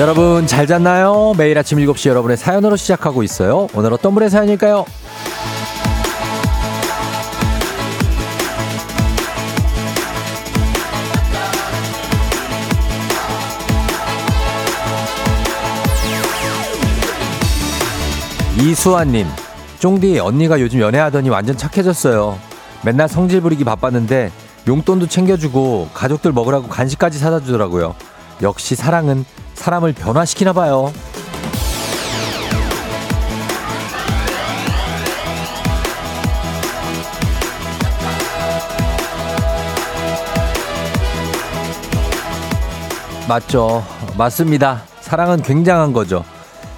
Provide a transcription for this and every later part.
여러분 잘 잤나요? 매일 아침 7시 여러분의 사연으로 시작하고 있어요. 오늘 어떤 분의 사연일까요? 이수아님, 쫑디 언니가 요즘 연애하더니 완전 착해졌어요. 맨날 성질 부리기 바빴는데 용돈도 챙겨주고 가족들 먹으라고 간식까지 사다 주더라고요. 역시 사랑은 사람을 변화시키나 봐요. 맞죠. 맞습니다. 사랑은 굉장한 거죠.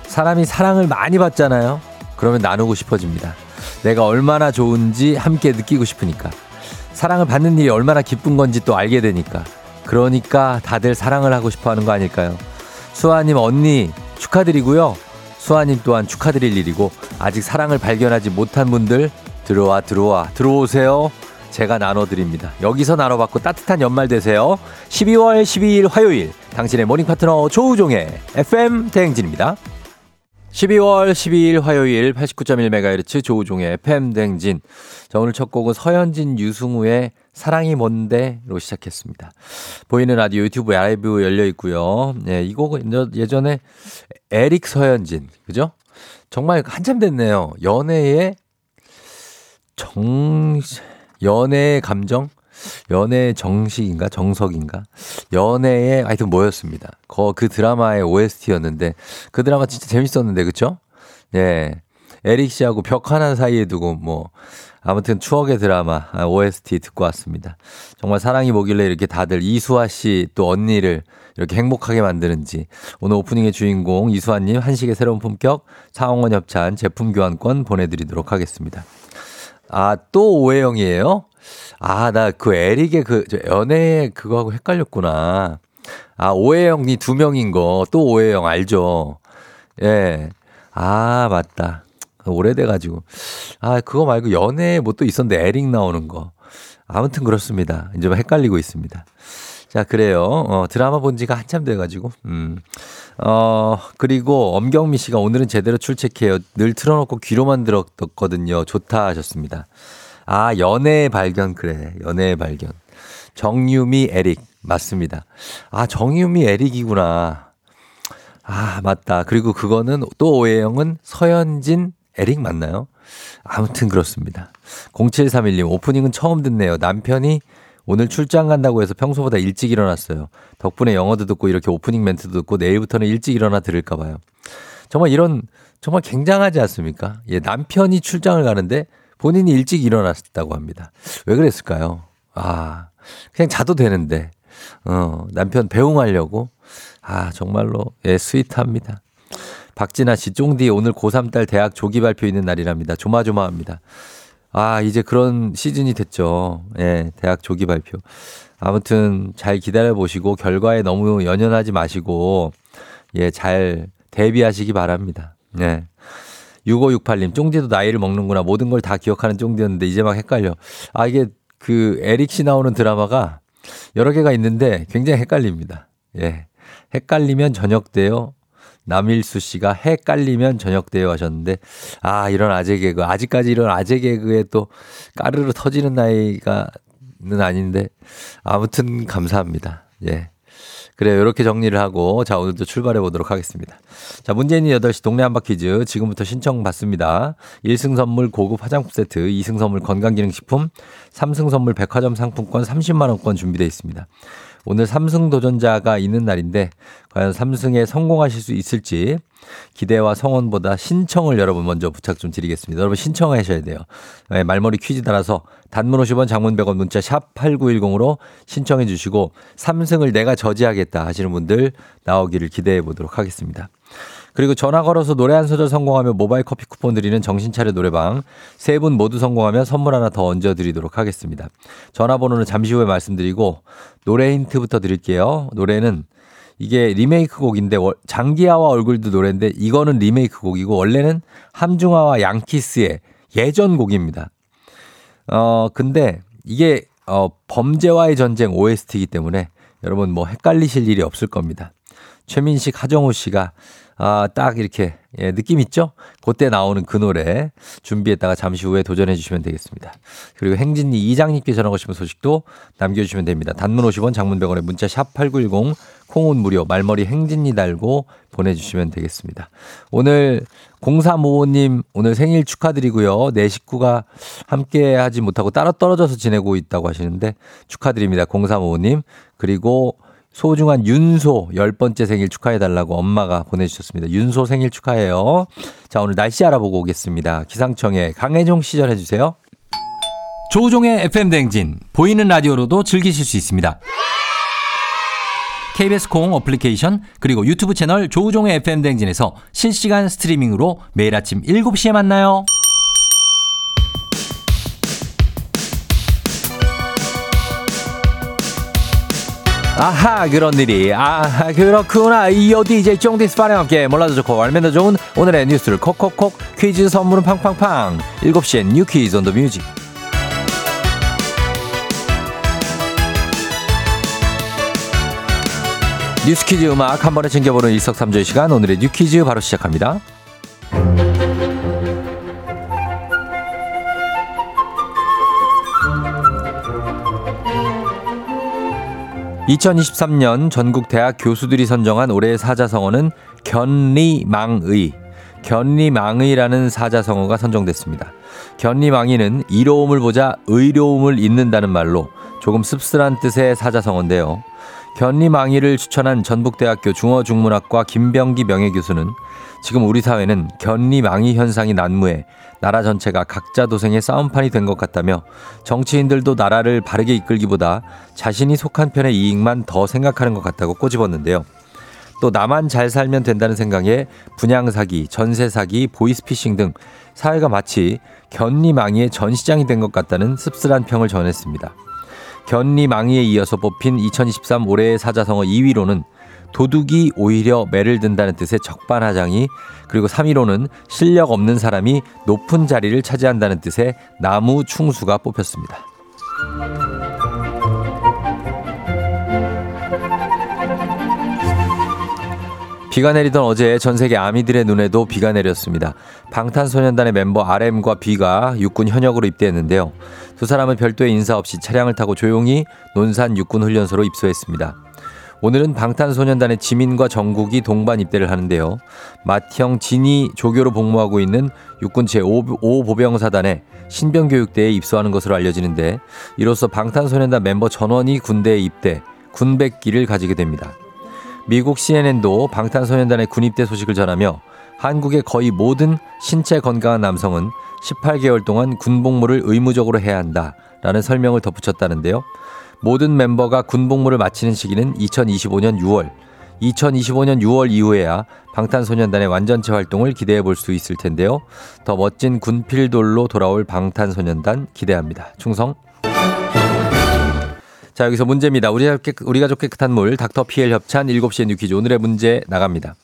사람이 사랑을 많이 받잖아요. 그러면 나누고 싶어집니다. 내가 얼마나 좋은지 함께 느끼고 싶으니까. 사랑을 받는 일이 얼마나 기쁜 건지 또 알게 되니까. 그러니까 다들 사랑을 하고 싶어 하는 거 아닐까요? 수아님 언니 축하드리고요. 수아님 또한 축하드릴 일이고 아직 사랑을 발견하지 못한 분들 들어와 들어와 들어오세요. 제가 나눠드립니다. 여기서 나눠받고 따뜻한 연말 되세요. 12월 12일 화요일 당신의 모닝 파트너 조우종의 FM 대행진입니다. 12월 12일 화요일 89.1MHz 조우종의 FM 대행진. 자, 오늘 첫 곡은 서현진 유승우의 사랑이 뭔데로 시작했습니다. 보이는 라디오 유튜브 라이브 열려 있고요. 예, 이 곡은 예전에 에릭 서현진, 그죠? 정말 한참 됐네요. 연애의 정, 연애의 감정? 연애의 정식인가? 정석인가? 연애의 하여튼 뭐였습니다. 그, 그 드라마의 OST였는데 그 드라마 진짜 재밌었는데, 그쵸? 예. 에릭 씨하고 벽 하나 사이에 두고 뭐 아무튼 추억의 드라마 OST 듣고 왔습니다. 정말 사랑이 뭐길래 이렇게 다들 이수아 씨 또 언니를 이렇게 행복하게 만드는지 오늘 오프닝의 주인공 이수아님 한식의 새로운 품격 사홍원 협찬 제품 교환권 보내드리도록 하겠습니다. 아 또 오해영이에요? 아, 나 그 에릭의 그 연애 그거하고 헷갈렸구나. 아, 오해영이 두 명인 거. 또 오해영 알죠? 예. 아, 맞다. 오래돼가지고. 아, 그거 말고 연애 뭐 또 있었는데 에릭 나오는 거. 아무튼 그렇습니다. 이제 뭐 헷갈리고 있습니다. 자, 그래요. 어, 드라마 본 지가 한참 돼가지고. 음. 어, 그리고 엄경미 씨가 오늘은 제대로 출첵해요. 늘 틀어놓고 귀로만 들었거든요. 좋다 하셨습니다. 아, 연애의 발견, 그래. 연애의 발견. 정유미, 에릭. 맞습니다. 아, 정유미, 에릭이구나. 아, 맞다. 그리고 그거는 또 오해영은 서현진, 에릭 맞나요? 아무튼 그렇습니다. 0731님, 오프닝은 처음 듣네요. 남편이 오늘 출장 간다고 해서 평소보다 일찍 일어났어요. 덕분에 영어도 듣고 이렇게 오프닝 멘트도 듣고 내일부터는 일찍 일어나 들을까 봐요. 정말 이런 정말 굉장하지 않습니까? 예, 남편이 출장을 가는데 본인이 일찍 일어났다고 합니다. 왜 그랬을까요? 아, 그냥 자도 되는데, 어, 남편 배웅하려고. 아, 정말로, 예, 스윗합니다. 박진아 씨, 쫑디 오늘 고3 딸 대학 조기 발표 있는 날이랍니다. 조마조마합니다. 아, 이제 그런 시즌이 됐죠. 예, 대학 조기 발표. 아무튼 잘 기다려 보시고 결과에 너무 연연하지 마시고 예, 잘 대비하시기 바랍니다. 예. 6568님, 쫑디도 나이를 먹는구나. 모든 걸 다 기억하는 쫑디였는데 이제 막 헷갈려. 아, 이게 그 에릭 씨 나오는 드라마가 여러 개가 있는데 굉장히 헷갈립니다. 예. 헷갈리면 저녁 때요. 남일수 씨가 헷갈리면 저녁 때요 하셨는데 아, 이런 아재 개그. 아직까지 이런 아재 개그에 또 까르르 터지는 나이가는 아닌데 아무튼 감사합니다. 예. 그래요. 이렇게 정리를 하고 자 오늘도 출발해 보도록 하겠습니다. 자 문재인이 8시 동네 한바 퀴즈 지금부터 신청 받습니다. 1승 선물 고급 화장품 세트, 2승 선물 건강기능식품, 3승 선물 백화점 상품권 30만 원권 준비되어 있습니다. 오늘 3승 도전자가 있는 날인데 과연 3승에 성공하실 수 있을지 기대와 성원보다 신청을 여러분 먼저 부탁 좀 드리겠습니다. 여러분 신청하셔야 돼요. 네, 말머리 퀴즈 따라서 단문 50원 장문 100원 문자 샵 8910으로 신청해 주시고 3승을 내가 저지하겠다 하시는 분들 나오기를 기대해 보도록 하겠습니다. 그리고 전화 걸어서 노래 한 소절 성공하면 모바일 커피 쿠폰 드리는 정신차려 노래방 세 분 모두 성공하면 선물 하나 더 얹어 드리도록 하겠습니다. 전화번호는 잠시 후에 말씀드리고 노래 힌트부터 드릴게요. 노래는 이게 리메이크 곡인데 장기하와 얼굴도 노래인데 이거는 리메이크 곡이고 원래는 함중아와 양키스의 예전 곡입니다. 어 근데 이게 어 범죄와의 전쟁 OST이기 때문에 여러분 뭐 헷갈리실 일이 없을 겁니다. 최민식, 하정우 씨가 아, 딱 이렇게 예, 느낌 있죠? 그때 나오는 그 노래 준비했다가 잠시 후에 도전해 주시면 되겠습니다. 그리고 행진이 이장님께 전하고 싶은 소식도 남겨주시면 됩니다. 단문 50원, 장문 100원에 문자 샵 8910, 콩은 무료, 말머리 행진이 달고 보내주시면 되겠습니다. 오늘 0355님 오늘 생일 축하드리고요. 내 식구가 함께 하지 못하고 따로 떨어져서 지내고 있다고 하시는데 축하드립니다. 0355님. 그리고 소중한 윤소 열 번째 생일 축하해달라고 엄마가 보내주셨습니다. 윤소 생일 축하해요. 자, 오늘 날씨 알아보고 오겠습니다. 기상청에 강혜종 시절 해주세요. 조우종의 FM댕진. 보이는 라디오로도 즐기실 수 있습니다. KBS 콩 어플리케이션 그리고 유튜브 채널 조우종의 FM댕진에서 실시간 스트리밍으로 매일 아침 7시에 만나요. 아하 그런 일이. 아하 그렇구나. 이어 DJ 쫑디스 파랑 함께 몰라도 좋고 알면 더 좋은 오늘의 뉴스를 콕콕콕 퀴즈 선물은 팡팡팡. 7시엔 New Quiz on the Music. 뉴스 퀴즈 음악 한 번에 챙겨보는 일석삼조의 시간. 오늘의 New Quiz 바로 시작합니다 2023년 전국 대학 교수들이 선정한 올해의 사자성어는 견리망의, 견리망의라는 사자성어가 선정됐습니다. 견리망의는 이로움을 보자 의로움을 잇는다는 말로 조금 씁쓸한 뜻의 사자성어인데요. 견리망의를 추천한 전북대학교 중어중문학과 김병기 명예교수는 지금 우리 사회는 견리망의 현상이 난무해 나라 전체가 각자 도생의 싸움판이 된 것 같다며 정치인들도 나라를 바르게 이끌기보다 자신이 속한 편의 이익만 더 생각하는 것 같다고 꼬집었는데요. 또 나만 잘 살면 된다는 생각에 분양 사기, 전세 사기, 보이스피싱 등 사회가 마치 견리망이의 전시장이 된 것 같다는 씁쓸한 평을 전했습니다. 견리망이에 이어서 뽑힌 2023 올해의 사자성어 2위로는 도둑이 오히려 매를 든다는 뜻의 적반하장이 그리고 3위로는 실력 없는 사람이 높은 자리를 차지한다는 뜻의 나무 충수가 뽑혔습니다. 비가 내리던 어제 전 세계 아미들의 눈에도 비가 내렸습니다. 방탄소년단의 멤버 RM과 B가 육군 현역으로 입대했는데요. 두 사람은 별도의 인사 없이 차량을 타고 조용히 논산 육군 훈련소로 입소했습니다. 오늘은 방탄소년단의 지민과 정국이 동반 입대를 하는데요. 맏형 진이 조교로 복무하고 있는 육군 제5보병사단의 신병교육대에 입소하는 것으로 알려지는데 이로써 방탄소년단 멤버 전원이 군대에 입대, 군백기를 가지게 됩니다. 미국 CNN도 방탄소년단의 군입대 소식을 전하며 한국의 거의 모든 신체 건강한 남성은 18개월 동안 군복무를 의무적으로 해야 한다라는 설명을 덧붙였다는데요. 모든 멤버가 군 복무를 마치는 시기는 2025년 6월. 2025년 6월 이후에야 방탄소년단의 완전체 활동을 기대해 볼 수 있을 텐데요. 더 멋진 군필돌로 돌아올 방탄소년단 기대합니다. 충성. 자, 여기서 문제입니다. 우리 가족, 우리 가족 깨끗한 물, 닥터 피엘 협찬 7시에 New Quiz. 오늘의 문제 나갑니다.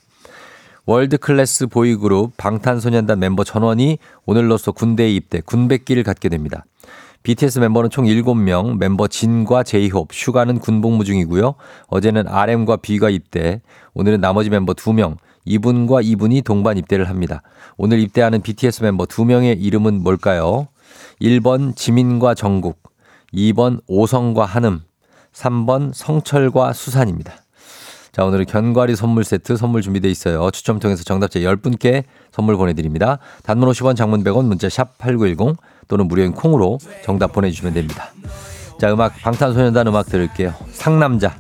world class 보이그룹 방탄소년단 멤버 전원이 오늘로써 군대에 입대, 군백기를 갖게 됩니다. BTS 멤버는 총 7명, 멤버 진과 제이홉, 슈가는 군복무 중이고요. 어제는 RM과 B가 입대, 오늘은 나머지 멤버 2명, 이분과 이분이 동반 입대를 합니다. 오늘 입대하는 BTS 멤버 2명의 이름은 뭘까요? 1번 지민과 정국, 2번 오성과 한음, 3번 성철과 수산입니다. 자, 오늘은 견과리 선물 세트 선물 준비되어 있어요. 추첨 통해서 정답자 10분께 선물 보내드립니다. 단문 50원 장문 100원 문자 샵 8910 또는 무료인 콩으로 정답 보내주시면 됩니다. 자, 음악 방탄소년단 음악 들을게요. 상남자.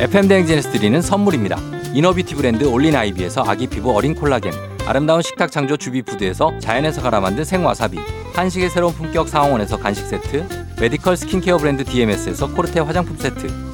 FM 대행진에서 드리는 선물입니다. 이너비티 브랜드 올린 아이비에서 아기 피부 어린 콜라겐 아름다운 식탁 창조 주비푸드에서 자연에서 갈아 만든 생와사비 한식의 새로운 품격 상황원에서 간식 세트 메디컬 스킨케어 브랜드 DMS에서 코르테 화장품 세트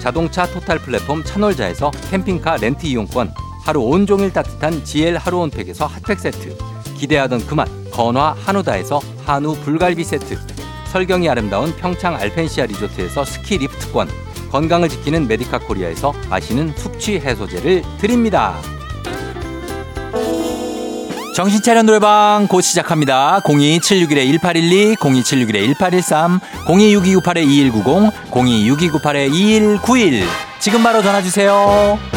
자동차 토탈 플랫폼 차놀자에서 캠핑카 렌트 이용권 하루 온종일 따뜻한 GL 하루 온팩에서 핫팩 세트 기대하던 그맛 건화 한우다에서 한우 불갈비 세트 설경이 아름다운 평창 알펜시아 리조트에서 스키 리프트권 건강을 지키는 메디카 코리아에서 마시는 숙취 해소제를 드립니다. 정신차려 노래방 곧 시작합니다. 02761-1812, 02761-1813, 026298-2190, 026298-2191. 지금 바로 전화주세요.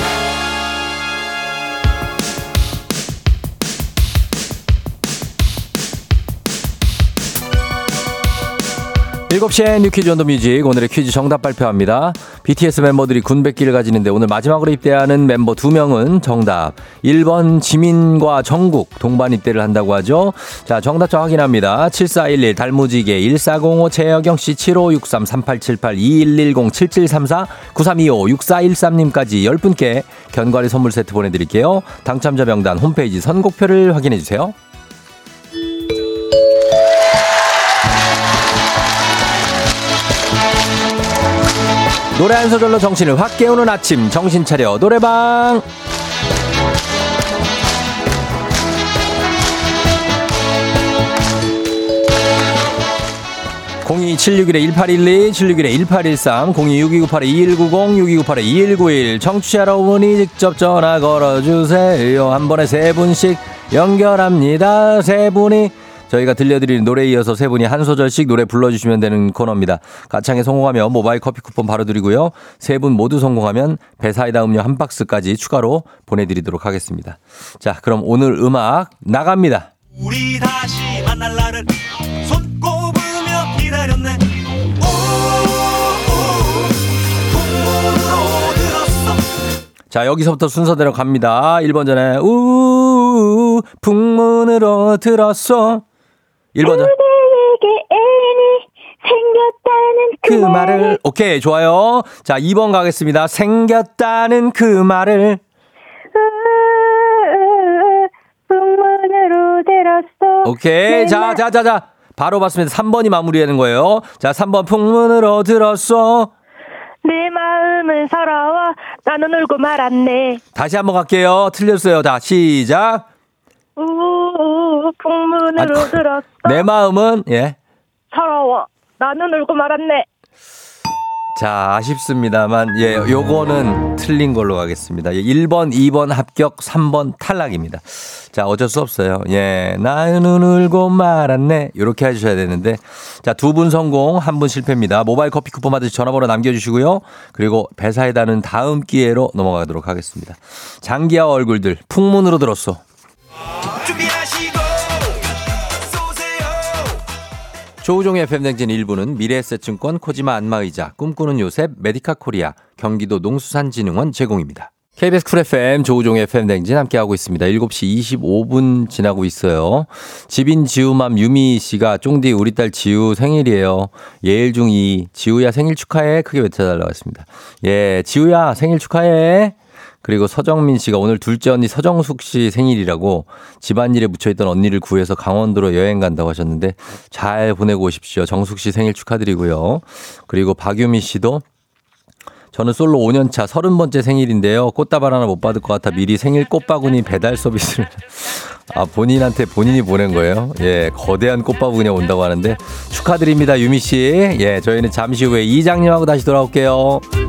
7시에 뉴퀴즈 온더 뮤직 오늘의 퀴즈 정답 발표합니다. BTS 멤버들이 군백기를 가지는데 오늘 마지막으로 입대하는 멤버 2명은 정답 1번 지민과 정국 동반 입대를 한다고 하죠. 자 정답자 확인합니다. 7411 달무지개 1405 최여경 씨 7563 3878 2110 7734 9325 6413님까지 10분께 견과리 선물 세트 보내 드릴게요. 당첨자 명단 홈페이지 선곡표를 확인해 주세요. 노래 한 소절로 정신을 확 깨우는 아침 정신 차려 노래방 02-761-1812, 761-1813, 02-6298-2190, 6298-2191 청취자 여러분이 직접 전화 걸어주세요. 한 번에 세 분씩 연결합니다. 세 분이 저희가 들려드리는 노래에 이어서 세 분이 한 소절씩 노래 불러주시면 되는 코너입니다. 가창에 성공하면 모바일 커피 쿠폰 바로 드리고요. 세 분 모두 성공하면 배사이다 음료 한 박스까지 추가로 보내드리도록 하겠습니다. 자, 그럼 오늘 음악 나갑니다. 우리 다시 만날 날을 손꼽으며 기다렸네. 자, 여기서부터 순서대로 갑니다. 1번 전에, 우, 풍문으로 들었어. 1번. 생겼다는 그, 그 말을. 오케이, 좋아요. 자, 2번 가겠습니다. 생겼다는 그 말을. 오케이. 자, 자, 자, 자. 바로 봤습니다. 3번이 마무리하는 거예요. 자, 3번 풍문으로 들었어. 내 마음은 서러워. 나는 울고 말았네. 다시 한번 갈게요. 틀렸어요. 다 시작. 우 풍문으로 아, 들었어. 내 마음은 예. 서러워. 나는 울고 말았네. 자, 아쉽습니다만, 예, 요거는 틀린 걸로 가겠습니다. 1번, 예, 2번 합격, 3번 탈락입니다. 자, 어쩔 수 없어요. 예, 나는 울고 말았네. 요렇게 해주셔야 되는데. 자, 두 분 성공, 한 분 실패입니다. 모바일 커피 쿠폰 받으시 전화번호 남겨주시고요. 그리고 배사에다는 다음 기회로 넘어가도록 하겠습니다. 장기하 얼굴들, 풍문으로 들었어. 조우종의 FM댕진 1부는 미래에셋증권 코지마 안마의자 꿈꾸는 요셉 메디카 코리아 경기도 농수산진흥원 제공입니다. KBS 쿨 FM 조우종의 FM댕진 함께하고 있습니다. 7시 25분 지나고 있어요. 지빈 지우맘 유미 씨가 쫑디 우리 딸 지우 생일이에요. 예일 중2 지우야 생일 축하해 크게 외쳐달라고 했습니다. 예 지우야 생일 축하해. 그리고 서정민 씨가 오늘 둘째 언니 서정숙 씨 생일이라고 집안일에 묻혀있던 언니를 구해서 강원도로 여행 간다고 하셨는데 잘 보내고 오십시오. 정숙 씨 생일 축하드리고요. 그리고 박유미 씨도 저는 솔로 5년차 30번째 생일인데요. 꽃다발 하나 못 받을 것 같아 미리 생일 꽃바구니 배달 서비스를 아 본인한테 본인이 보낸 거예요. 예, 거대한 꽃바구니가 온다고 하는데 축하드립니다, 유미 씨. 예, 저희는 잠시 후에 이장님하고 다시 돌아올게요.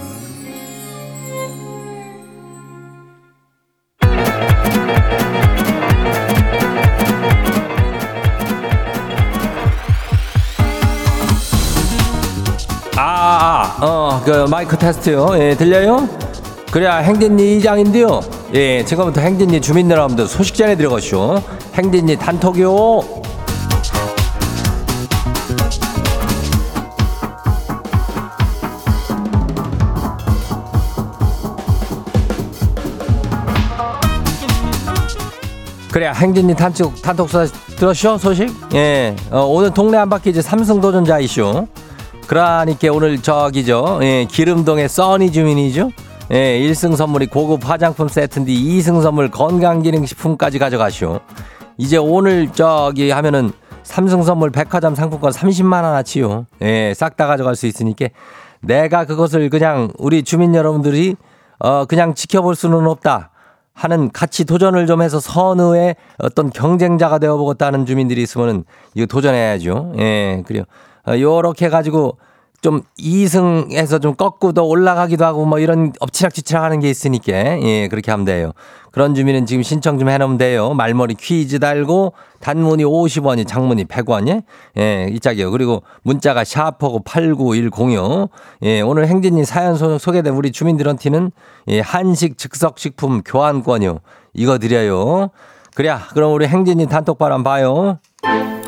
어, 그 마이크 테스트요. 예, 들려요? 그래야 행진리 이장인데요. 예, 지금부터 행진리 주민 여러분들 소식 전해 들어가시오. 행진리 단톡요. 그래 행진이 단톡 단톡 소 들었쇼 소식? 예 어, 오늘 동네 한 바퀴 이제 삼성 도전자 이슈. 그러니까 오늘 저기죠 예, 기름동의 써니 주민이죠. 예 1승 선물이 고급 화장품 세트인데 2승 선물 건강기능식품까지 가져가시오. 이제 오늘 저기 하면은 삼성 선물 백화점 상품권 30만 원어치요. 예, 싹 다 가져갈 수 있으니까 내가 그것을 그냥 우리 주민 여러분들이 어 그냥 지켜볼 수는 없다. 하는 같이 도전을 좀 해서 선의의 어떤 경쟁자가 되어보겠다는 주민들이 있으면은 이거 도전해야죠. 예, 그래요. 어, 요렇게 해가지고 좀 2승해서 좀 꺾고 더 올라가기도 하고 뭐 이런 엎치락뒤치락 하는 게 있으니까 예, 그렇게 하면 돼요. 그런 주민은 지금 신청 좀 해놓으면 돼요. 말머리 퀴즈 달고 단문이 50원이 장문이 100원이 예, 이 짝이요. 그리고 문자가 샤퍼고 89106 예, 오늘 행진이 사연 소, 소개된 우리 주민들한테는 예, 한식 즉석식품 교환권이요. 이거 드려요. 그래, 그럼 우리 행진이 단톡방 한번 봐요.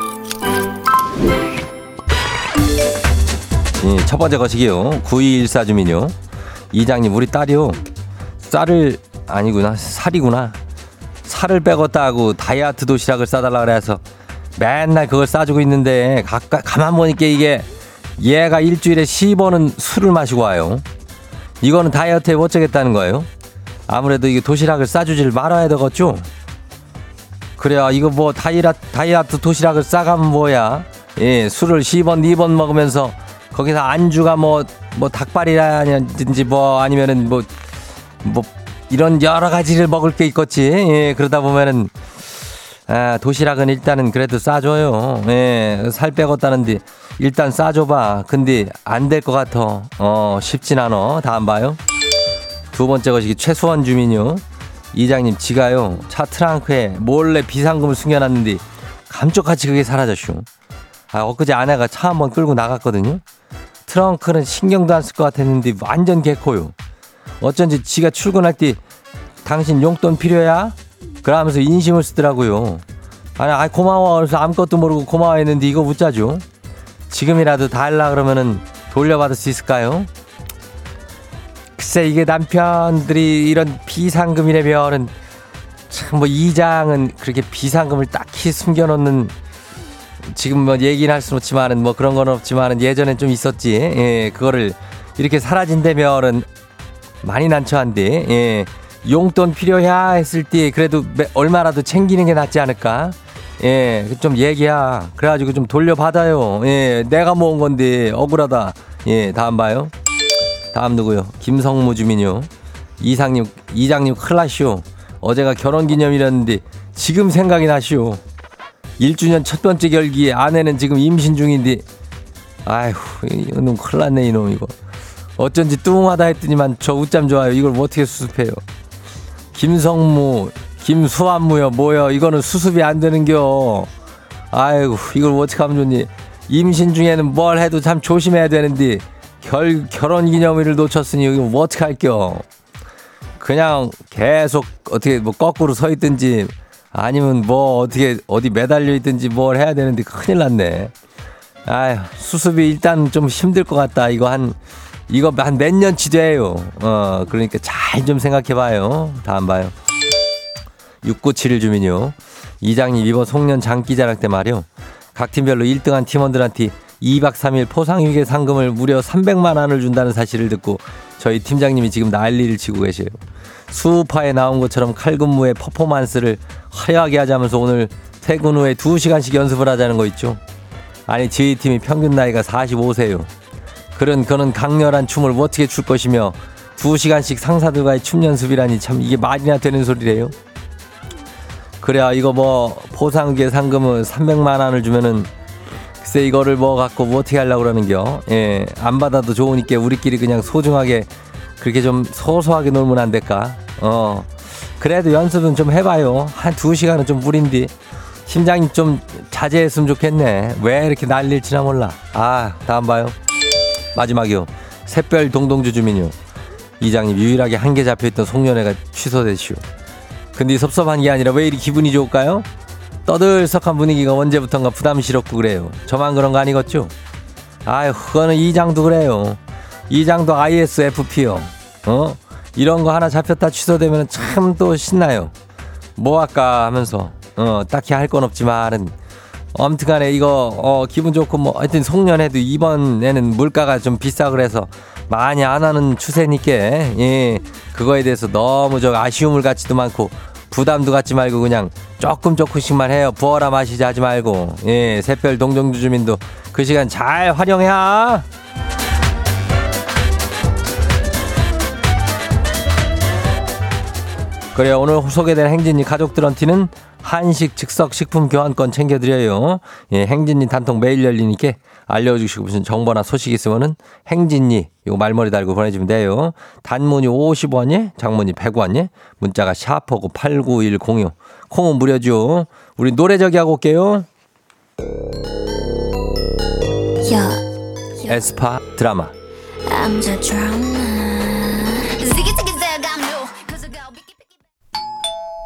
예, 첫 번째 거시기요. 9214 주민요. 이장님, 우리 딸이요. 쌀을, 아니구나. 살이구나. 살을 빼겠다 하고 다이어트 도시락을 싸달라 그래서 맨날 그걸 싸주고 있는데 가, 가만 보니까 이게 얘가 일주일에 10번은 술을 마시고 와요. 이거는 다이어트에 못쩌겠다는 거예요. 아무래도 이게 도시락을 싸주질 말아야 되겠죠? 그래야 이거 뭐 다이어트, 다이어트 도시락을 싸가면 뭐야? 예, 술을 10번, 2번 먹으면서 거기서 안주가 뭐, 뭐 닭발이라든지 뭐 아니면은 뭐, 뭐 이런 여러 가지를 먹을 게 있겠지. 예, 그러다 보면은 아, 도시락은 일단은 그래도 싸줘요. 예, 살 빼겠다는데 일단 싸줘봐. 근데 안 될 것 같아. 어, 쉽진 않아. 다음 봐요. 두 번째 것이 최수원 주민요. 이장님, 지가요. 차 트렁크에 몰래 비상금을 숨겨놨는데 감쪽같이 그게 사라졌쇼. 아, 엊그제 아내가 차 한번 끌고 나갔거든요. 트렁크는 신경도 안 쓸 것 같았는데 완전 개코요. 어쩐지 지가 출근할 때 당신 용돈 필요야? 그러면서 인심을 쓰더라고요. 아니, 아 고마워. 그래서 아무것도 모르고 고마워 했는데 이거 묻자죠. 지금이라도 달라 그러면은 돌려받을 수 있을까요? 글쎄, 이게 남편들이 이런 비상금이라면은 참 뭐 이장은 그렇게 비상금을 딱히 숨겨놓는 지금 뭐 얘기는 할 수는 없지만은 뭐 그런 건 없지만은 예전엔 좀 있었지. 예, 그거를 이렇게 사라진다면은 많이 난처한데, 예. 용돈 필요야 했을 때 그래도 얼마라도 챙기는 게 낫지 않을까? 예, 좀 얘기야. 그래가지고 좀 돌려받아요. 예, 내가 모은 건데 억울하다. 예, 다음 봐요. 다음 누구요? 김성무 주민요. 이상님, 이장님 클라시오. 어제가 결혼 기념일이었는데 지금 생각이 나시오. 1주년 첫 번째 결기에 아내는 지금 임신 중인데 아휴 이놈 큰일 났네 이놈 이거. 어쩐지 뚱하다 했더니만 저 웃잠 좋아요. 이걸 뭐 어떻게 수습해요? 김성무 김수환무요. 뭐요? 이거는 수습이 안 되는겨. 아이고 이걸 어떻게 하면 좋니? 임신 중에는 뭘 해도 참 조심해야 되는데 결, 결혼 기념일을 놓쳤으니 이거 뭐 어떻게 할겨? 그냥 계속 어떻게 뭐 거꾸로 서 있든지 아니면 뭐 어떻게 어디 매달려 있든지 뭘 해야 되는데 큰일 났네. 아휴 수습이 일단 좀 힘들 것 같다. 이거 한 이거 한 몇 년치 돼요. 어 그러니까 잘 좀 생각해 봐요. 다음 봐요. 6971 주민요. 이장님 이번 송년 장기자랑 때 말이요. 각 팀별로 1등한 팀원들한테 2박 3일 포상휴게 상금을 무려 300만 원을 준다는 사실을 듣고 저희 팀장님이 지금 난리를 치고 계세요. 수우파에 나온 것처럼 칼군무의 퍼포먼스를 화려하게 하자면서 오늘 퇴근 후에 2시간씩 연습을 하자는 거 있죠. 아니 저희 팀이 평균 나이가 45세요. 그런 그런 강렬한 춤을 어떻게 출 것이며 두 시간씩 상사들과의 춤 연습이라니 참 이게 말이나 되는 소리래요. 그래야 이거 뭐 포상계 상금은 300만 원을 주면은 글쎄 이거를 뭐 갖고 뭐 어떻게 하려고 그러는겨. 예, 안 받아도 좋으니까 우리끼리 그냥 소중하게 그렇게 좀 소소하게 놀면 안 될까? 어. 그래도 연습은 좀 해봐요. 한 두 시간은 좀 무린디. 심장이 좀 자제했으면 좋겠네. 왜 이렇게 난릴지나 몰라. 아, 다음 봐요. 마지막이요. 샛별 동동주 주민요. 이장님 유일하게 한 개 잡혀있던 송년회가 취소되시오. 근데 섭섭한 게 아니라 왜 이리 기분이 좋을까요? 떠들썩한 분위기가 언제부턴가 부담스럽고 그래요. 저만 그런 거 아니겠죠? 아유, 그거는 이장도 그래요. 이장도 ISFP요. 어? 이런 거 하나 잡혔다 취소되면 참 또 신나요. 뭐 할까 하면서 어 딱히 할 건 없지만은 아무튼간에 이거 어 기분 좋고 뭐 하여튼 송년회도 이번에는 물가가 좀 비싸 그래서 많이 안 하는 추세니까 예 그거에 대해서 너무 저 아쉬움을 갖지도 많고 부담도 갖지 말고 그냥 조금 조금씩만 해요 부어라 마시자 하지 말고 예 샛별 동정주 주민도 그 시간 잘 활용해야 그래요. 오늘 소개된 행진이 가족들한테는 한식 즉석 식품 교환권 챙겨드려요. 예, 행진이 단통 매일 열리니까 알려주시고 무슨 정보나 소식 있으면은 행진이 이거 말머리 달고 보내주면 돼요. 단문이 50원이, 장문이 100원이, 문자가 샤퍼고 89106. 콩은 무료죠. 우리 노래 저기 하고 올게요. Yeah, 에스파 드라마.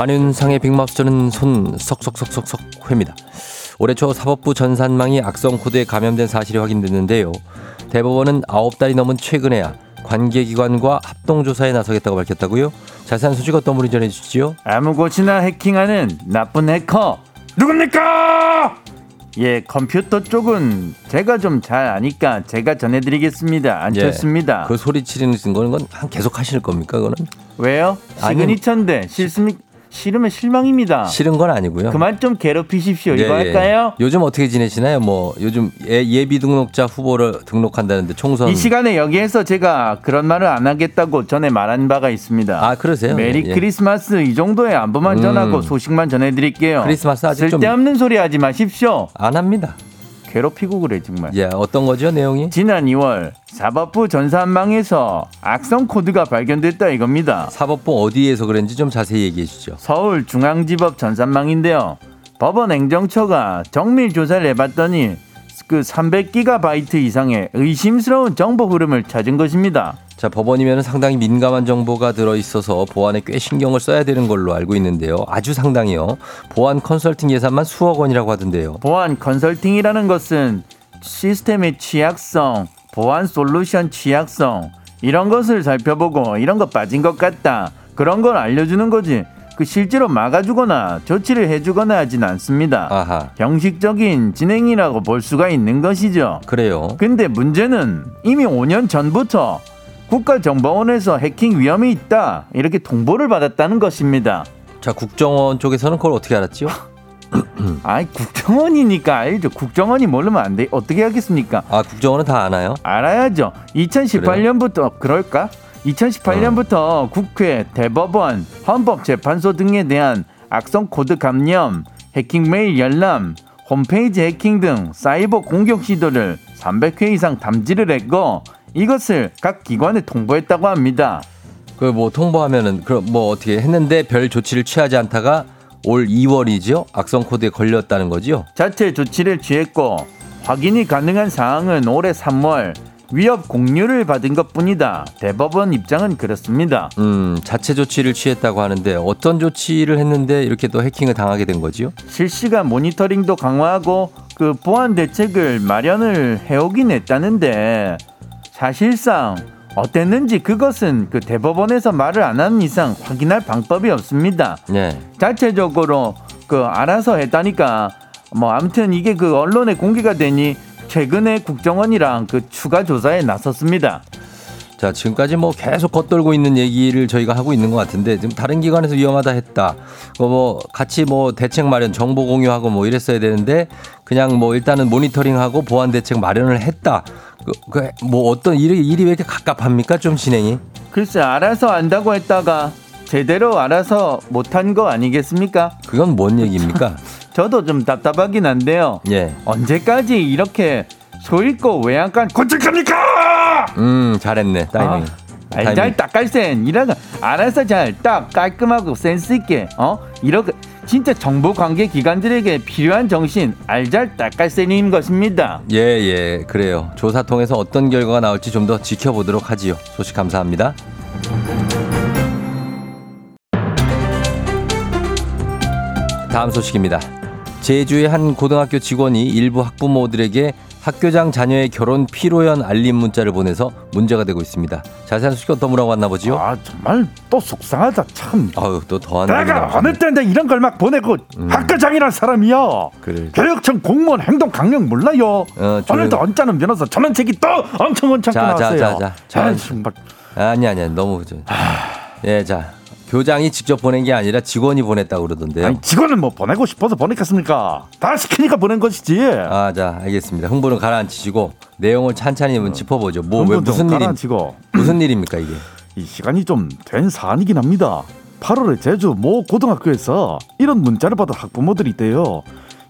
안윤상의 빅마우스는 손 석석석석석 회입니다. 올해 초 사법부 전산망이 악성 코드에 감염된 사실이 확인됐는데요. 대법원은 9달이 넘은 최근에야 관계기관과 합동조사에 나서겠다고 밝혔다고요? 자세한 소식 어떤 분이 전해주시죠? 아무 곳이나 해킹하는 나쁜 해커 누굽니까? 예, 컴퓨터 쪽은 제가 좀 잘 아니까 제가 전해드리겠습니다. 안쳤습니다. 그 소리 치르는 거는 건 계속 하실 겁니까? 그거는 왜요? 시그니처인데 싫습니 싫으면 실망입니다. 싫은 건 아니고요. 그만 좀 괴롭히십시오. 예, 이거 예. 할까요? 요즘 어떻게 지내시나요? 뭐 요즘 예, 예비 등록자 후보를 등록한다는데 총선 이 시간에 여기에서 제가 그런 말을 안 하겠다고 전에 말한 바가 있습니다. 아 그러세요? 메리 예. 크리스마스 이 정도의 안부만 음. 전하고 소식만 전해드릴게요. 크리스마스 아직 좀- 쓸데없는 소리 하지 마십시오. 안 합니다. 괴롭히고 그래 정말. 예, 어떤 거죠 내용이? 지난 2월 사법부 전산망에서 악성 코드가 발견됐다 이겁니다. 사법부 어디에서 그런지 좀 자세히 얘기해 주죠. 서울 중앙지법 전산망인데요. 법원 행정처가 정밀 조사를 해봤더니 그 300기가바이트 이상의 의심스러운 정보 흐름을 찾은 것입니다. 자, 법원이면 상당히 민감한 정보가 들어 있어서 보안에 꽤 신경을 써야 되는 걸로 알고 있는데요. 아주 상당히요. 보안 컨설팅 예산만 수억 원이라고 하던데요. 보안 컨설팅이라는 것은 시스템의 취약성, 보안 솔루션 취약성 이런 것을 살펴보고 이런 거 빠진 것 같다 그런 걸 알려주는 거지. 그 실제로 막아주거나 조치를 해주거나 하진 않습니다. 아하. 형식적인 진행이라고 볼 수가 있는 것이죠. 그래요. 근데 문제는 이미 5년 전부터 국가정보원에서 해킹 위험이 있다 이렇게 통보를 받았다는 것입니다. 자, 국정원 쪽에서는 그걸 어떻게 알았지요? 아이 국정원이니까 알죠. 국정원이 모르면 안 돼. 어떻게 하겠습니까? 아, 국정원은 다 아나요? 알아야죠. 2018년부터 그럴까? 2018년부터 국회, 대법원, 헌법재판소 등에 대한 악성 코드 감염, 해킹 메일 열람, 홈페이지 해킹 등 사이버 공격 시도를 300회 이상 탐지를 했고 이것을 각 기관에 통보했다고 합니다. 그 뭐 통보하면은 그럼 뭐 어떻게 했는데 별 조치를 취하지 않다가 올 2월이죠. 악성 코드에 걸렸다는 거지요. 자체 조치를 취했고 확인이 가능한 사항은 올해 3월 위협 공유를 받은 것뿐이다. 대법원 입장은 그렇습니다. 음, 자체 조치를 취했다고 하는데 어떤 조치를 했는데 이렇게 또 해킹을 당하게 된 거지요? 실시간 모니터링도 강화하고 그 보안 대책을 마련을 해오긴 했다는데 사실상 어땠는지 그것은 그 대법원에서 말을 안 하는 이상 확인할 방법이 없습니다. 예. 자체적으로 그 알아서 했다니까 뭐 아무튼 이게 그 언론에 공개가 되니 최근에 국정원이랑 그 추가 조사에 나섰습니다. 자, 지금까지 뭐 계속 겉돌고 있는 얘기를 저희가 하고 있는 것 같은데 지금 다른 기관에서 위험하다 했다. 뭐 같이 뭐 대책 마련, 정보 공유하고 뭐 이랬어야 되는데 그냥 뭐 일단은 모니터링하고 보안 대책 마련을 했다. 그, 그, 뭐 어떤 일이, 일이 왜 이렇게 갑갑합니까? 좀 진행이. 글쎄 알아서 안다고 했다가 제대로 알아서 못한 거 아니겠습니까? 그건 뭔 얘기입니까? 저도 좀 답답하긴 한데요. 예. 언제까지 이렇게 소잃고 외양간 고책합니까? 음, 잘했네. 타이밍. 알잘 타이밍. 딱깔센 이런 알아서 잘 딱 깔끔하고 센스 있게 어 이렇게 진짜 정보 관계 기관들에게 필요한 정신 알잘 딱깔센인 것입니다. 예, 예, 그래요. 조사 통해서 어떤 결과가 나올지 좀 더 지켜보도록 하지요. 소식 감사합니다. 다음 소식입니다. 제주의 한 고등학교 직원이 일부 학부모들에게 학교장 자녀의 결혼 피로연 알림 문자를 보내서 문제가 되고 있습니다. 자세한 소식 어떤 분하고 왔나 보지요? 아 정말 또 속상하다 참. 아유, 또 더한 내가. 어느 때인데 이런 걸 막 보내고 학교장이란 사람이야. 그래. 교육청 공무원 행동 강령 몰라요. 어, 오늘도 언짢은 변호사 전원 책이 또 엄청 엄청 나왔어요. 자, 자. 자. 아, 정말. 아니, 아니, 아니, 너무. 저, 예, 자. 교장이 직접 보낸 게 아니라 직원이 보냈다고 그러던데요. 아니 직원을 뭐 보내고 싶어서 보냈겠습니까? 다 시키니까 보낸 것이지. 아, 자, 알겠습니다. 흥분은 가라앉히시고 내용을 찬찬히 한번 짚어보죠. 뭐, 왜 무슨 일이. 무슨 일입니까 이게? 이 시간이 좀 된 사안이긴 합니다. 8월에 제주 모 고등학교에서 이런 문자를 받은 학부모들이 있대요.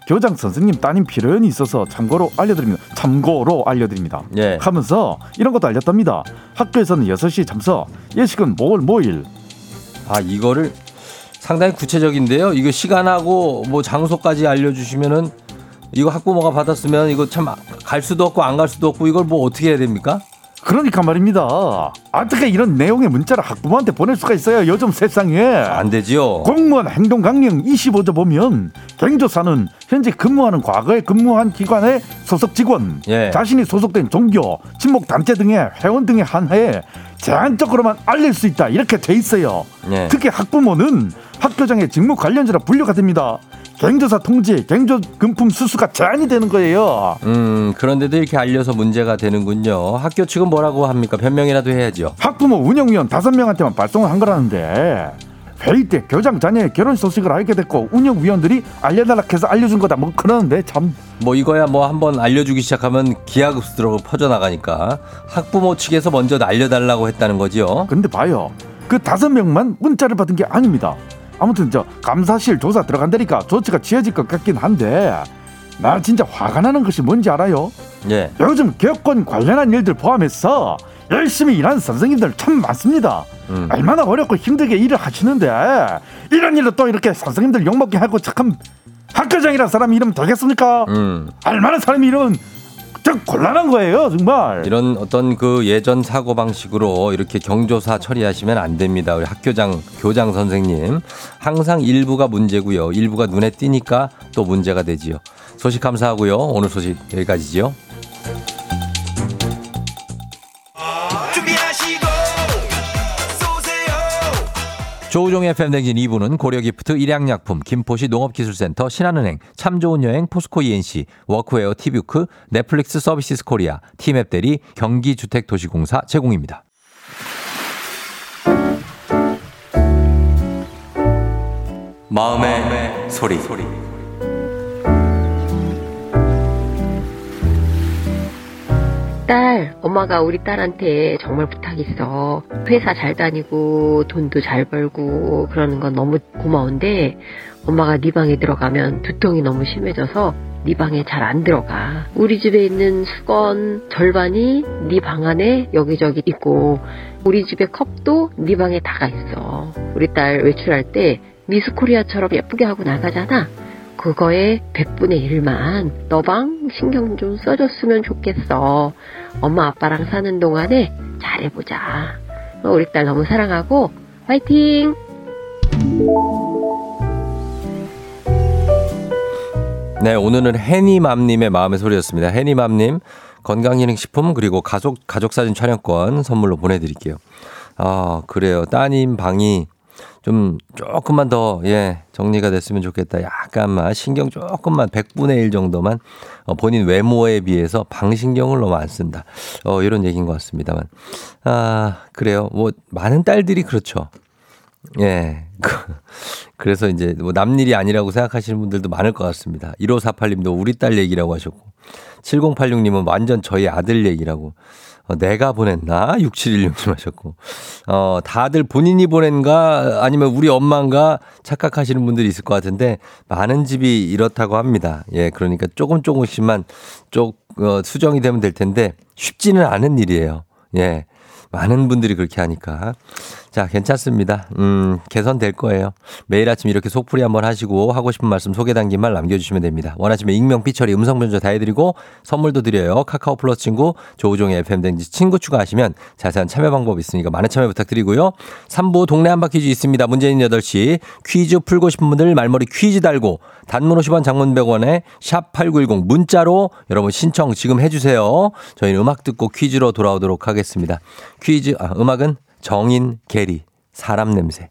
교장 선생님 따님 필요연이 있어서 참고로 알려드립니다. 참고로 알려드립니다. 예. 하면서 이런 것도 알렸답니다. 학교에서는 6시 참석, 예식은 뭐월 뭐일. 아, 이거를 상당히 구체적인데요. 이거 시간하고 뭐 장소까지 알려주시면은 이거 학부모가 받았으면 이거 참 갈 수도 없고 안 갈 수도 없고 이걸 뭐 어떻게 해야 됩니까? 그러니까 말입니다. 어떻게 이런 내용의 문자를 학부모한테 보낼 수가 있어요? 요즘 세상에. 안 되지요. 공무원 행동 강령 25조 보면 경조사는 현재 근무하는 과거에 근무한 기관의 소속 직원, 예. 자신이 소속된 종교, 친목 단체 등의 회원 등에 한해 제한적으로만 알릴 수 있다 이렇게 돼 있어요. 예. 특히 학부모는 학교장의 직무 관련자라 분류가 됩니다. 경조사 통지, 경조 금품 수수가 제한이 되는 거예요. 음, 그런데도 이렇게 알려서 문제가 되는군요. 학교 측은 뭐라고 합니까? 변명이라도 해야죠. 학부모 운영위원 다섯 명한테만 발송을 한 거라는데 회의 때 교장 자녀의 결혼 소식을 알게 됐고 운영위원들이 알려달라 해서 알려준 거다. 뭐 그러는데 참. 뭐 이거야 뭐 한번 알려주기 시작하면 기하급수로 퍼져나가니까 학부모 측에서 먼저 알려달라고 했다는 거지요. 근데 봐요. 그 다섯 명만 문자를 받은 게 아닙니다. 아무튼 저 감사실 조사 들어간다니까 조치가 취해질 것 같긴 한데 나 진짜 화가 나는 것이 뭔지 알아요? 예. 요즘 교권 관련한 일들 포함해서 열심히 일하는 선생님들 참 많습니다 음. 얼마나 어렵고 힘들게 일을 하시는데 이런 일로 또 이렇게 선생님들 욕먹게 하고 참 학교장이라는 사람이 이러면 되겠습니까? 음. 얼마나 사람이 이러면 좀 곤란한 거예요 정말 이런 어떤 그 예전 사고 방식으로 이렇게 경조사 처리하시면 안 됩니다. 우리 학교장, 교장 선생님. 항상 일부가 문제고요. 일부가 눈에 띄니까 또 문제가 되지요. 소식 감사하고요. 오늘 소식 여기까지지요. 조우종의 FM댕진 2부는 고려기프트, 일양약품, 김포시 농업기술센터, 신한은행, 참 좋은 여행, 포스코 E&C, 워크웨어 티뷰크, 넷플릭스 서비스 코리아, 티맵 대리, 경기주택도시공사 제공입니다. 마음의, 소리. 딸, 엄마가 우리 딸한테 정말 부탁 있어. 회사 잘 다니고 돈도 잘 벌고 그러는 건 너무 고마운데 엄마가 네 방에 들어가면 두통이 너무 심해져서 네 방에 잘 안 들어가. 우리 집에 있는 수건 절반이 네 방 안에 여기저기 있고 우리 집에 컵도 네 방에 다가 있어. 우리 딸 외출할 때 미스코리아처럼 예쁘게 하고 나가잖아. 그거에 100분의 1만 너방 신경 좀 써줬으면 좋겠어. 엄마 아빠랑 사는 동안에 잘해보자. 어, 우리 딸 너무 사랑하고 화이팅! 네, 오늘은 해니맘님의 마음의 소리였습니다. 해니맘님, 건강기능식품 그리고 가족 가족 사진 촬영권 선물로 보내드릴게요. 아 그래요. 따님 방이 좀 조금만 더 예 정리가 됐으면 좋겠다. 약간만 신경 조금만 100분의 1 정도만 어, 본인 외모에 비해서 방신경을 너무 안 쓴다. 어 이런 얘기인 것 같습니다만 아 그래요. 뭐 많은 딸들이 그렇죠. 예. 그래서 이제 뭐 남일이 아니라고 생각하시는 분들도 많을 것 같습니다. 1548님도 우리 딸 얘기라고 하셨고 7086님은 완전 저희 아들 얘기라고 어, 내가 보냈나? 6716님 하셨고. 어, 다들 본인이 보낸가 아니면 우리 엄마인가 착각하시는 분들이 있을 것 같은데 많은 집이 이렇다고 합니다. 예, 그러니까 조금 조금씩만 쪽, 어, 수정이 되면 될 텐데 쉽지는 않은 일이에요. 예. 많은 분들이 그렇게 하니까. 자, 괜찮습니다. 음, 개선될 거예요. 매일 아침 이렇게 속풀이 한번 하시고 하고 싶은 말씀 소개 담긴 말 남겨주시면 됩니다. 원하시면 익명, 삐처리, 음성 변조 다 해드리고 선물도 드려요. 카카오 플러스 친구, 조우종의 FM댕지 친구 추가하시면 자세한 참여 방법 있으니까 많은 참여 부탁드리고요. 3부 동네 한바 퀴즈 있습니다. 문재인 8시 퀴즈 풀고 싶은 분들 말머리 퀴즈 달고 단문 50원 장문 100원에 샵8910 문자로 여러분 신청 지금 해주세요. 저희는 음악 듣고 퀴즈로 돌아오도록 하겠습니다. 퀴즈, 아, 음악은 정인 게리 사람 냄새.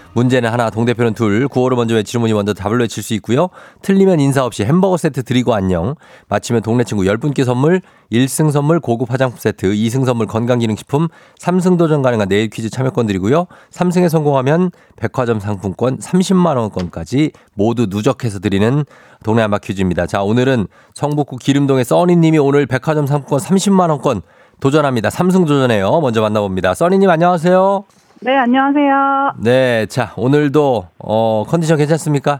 문제는 하나, 동대표는 둘, 구호를 먼저 외치는 분이 먼저 답을 외칠 수 있고요. 틀리면 인사 없이 햄버거 세트 드리고 안녕. 마치면 동네 친구 10분께 선물, 1승 선물 고급 화장품 세트, 2승 선물 건강기능식품, 3승 도전 가능한 내일 퀴즈 참여권 드리고요. 3승에 성공하면 백화점 상품권 30만 원권까지 모두 누적해서 드리는 동네 한바 퀴즈입니다. 자, 오늘은 성북구 기름동의 써니 님이 오늘 백화점 상품권 30만 원권 도전합니다. 3승 도전해요. 먼저 만나봅니다. 써니님 안녕하세요. 네, 안녕하세요. 네, 자 오늘도 어 컨디션 괜찮습니까?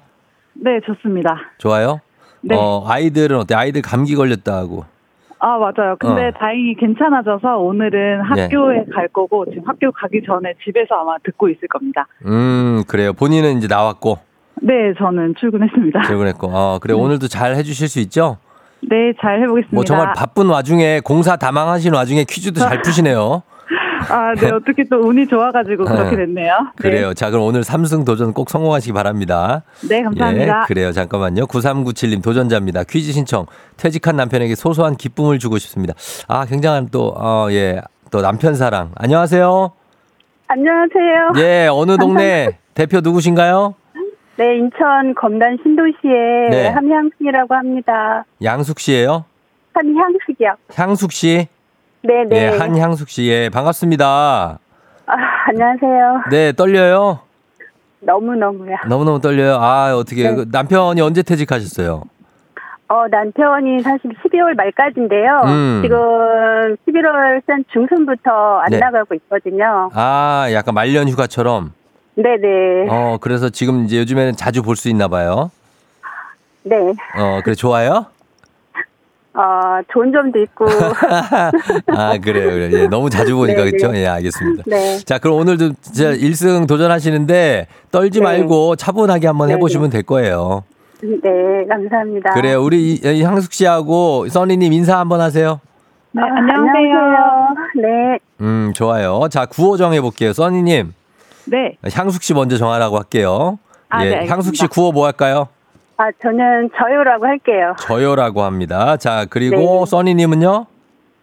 네, 좋습니다. 좋아요. 네. 어 아이들은 어때? 아이들 감기 걸렸다고. 아, 맞아요. 근데 어. 다행히 괜찮아져서 오늘은 네. 학교에 갈 거고 지금 학교 가기 전에 집에서 아마 듣고 있을 겁니다. 음 그래요. 본인은 이제 나왔고 네, 저는 출근했습니다. 출근했고. 어 그래 오늘도 잘 해주실 수 있죠? 네, 잘 해보겠습니다. 뭐 정말 바쁜 와중에 공사 다망하시는 와중에 퀴즈도 잘 푸시네요. 아, 네, 어떻게 또 운이 좋아가지고 네. 그렇게 됐네요. 네. 그래요. 자 그럼 오늘 삼승 도전 꼭 성공하시기 바랍니다. 네, 감사합니다. 예, 그래요. 잠깐만요. 9397님 도전자입니다. 퀴즈 신청. 퇴직한 남편에게 소소한 기쁨을 주고 싶습니다. 아, 굉장한 또, 어, 예, 또 남편 사랑. 안녕하세요. 안녕하세요. 예, 어느 동네 대표 누구신가요? 네, 인천 검단 신도시의 네. 함향숙이라고 합니다. 양숙 씨예요 함향숙이요. 향숙 씨? 네, 네. 예, 한향숙 씨. 예, 반갑습니다. 아, 안녕하세요. 네, 떨려요? 너무너무요. 너무너무 떨려요. 아, 어떻게, 네. 그 남편이 언제 퇴직하셨어요? 어, 남편이 사실 12월 말까지인데요. 음. 지금 11월 한 중순부터 안 네. 나가고 있거든요. 아, 약간 말년 휴가처럼. 네네. 어, 그래서 지금 이제 요즘에는 자주 볼 수 있나 봐요. 네. 어, 그래, 좋아요? 어, 좋은 점도 있고. 아, 그래요, 그래요. 예, 너무 자주 보니까, 네, 그렇죠? 네. 예, 알겠습니다. 네. 자, 그럼 오늘도 진짜 1승 도전하시는데 떨지 네. 말고 차분하게 한번 네, 해보시면 될 거예요. 네, 감사합니다. 그래요. 우리 이- 이 향숙 씨하고 써니님 인사 한번 하세요. 네, 안녕하세요. 네. 음, 좋아요. 자, 구호 정해볼게요. 써니님, 네. 향숙 씨 먼저 정하라고 할게요. 아, 예, 네. 향숙 씨 구호 뭐 할까요? 아, 저는 저요라고 할게요. 저요라고 합니다. 자, 그리고 네. 써니님은요?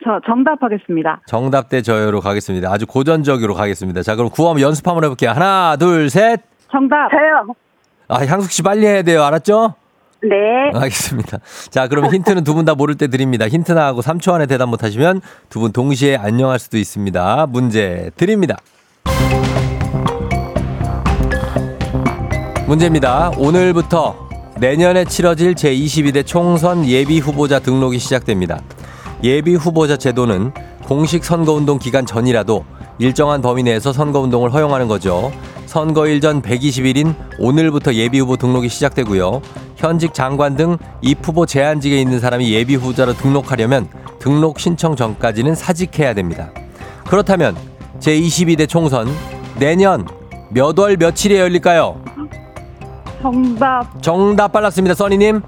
저 정답하겠습니다. 정답 대 저요로 가겠습니다. 아주 고전적으로 가겠습니다. 자, 그럼 구호 한번 연습 한번 해볼게요. 하나, 둘, 셋. 정답. 저요. 아, 향숙 씨 빨리 해야 돼요. 알았죠? 네. 알겠습니다. 자, 그럼 힌트는 두 분 다 모를 때 드립니다. 힌트 나 하고 3초 안에 대답 못 하시면 두 분 동시에 안녕할 수도 있습니다. 문제 드립니다. 문제입니다. 오늘부터 내년에 치러질 제22대 총선 예비 후보자 등록이 시작됩니다. 예비 후보자 제도는 공식 선거운동 기간 전이라도 일정한 범위 내에서 선거운동을 허용하는 거죠. 선거일 전 120일인 오늘부터 예비 후보 등록이 시작되고요. 현직 장관 등 입후보 제한직에 있는 사람이 예비 후보자로 등록하려면 등록 신청 전까지는 사직해야 됩니다. 그렇다면 제22대 총선 내년 몇 월 며칠에 열릴까요? 정답. 정답 빨랐습니다. 써니님.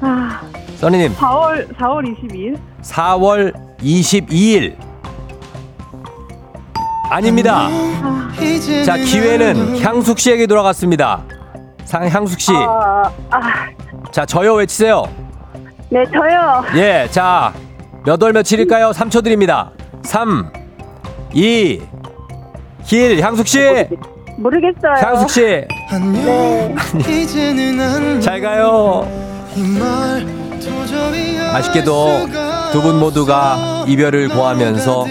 아, 써니님. 4월 4월 22일. 4월 22일. 아닙니다. 자, 기회는 향숙 씨에게 돌아갔습니다. 상 향숙 씨. 아, 아, 자, 저요 외치세요. 네, 저요. 예. 자, 몇 월 며칠일까요? 3초 드립니다. 3 2 1 향숙 씨. 모르겠어요. 향숙 씨. 네. 잘 가요. 아쉽게도 두 분 모두가 이별을 고하면서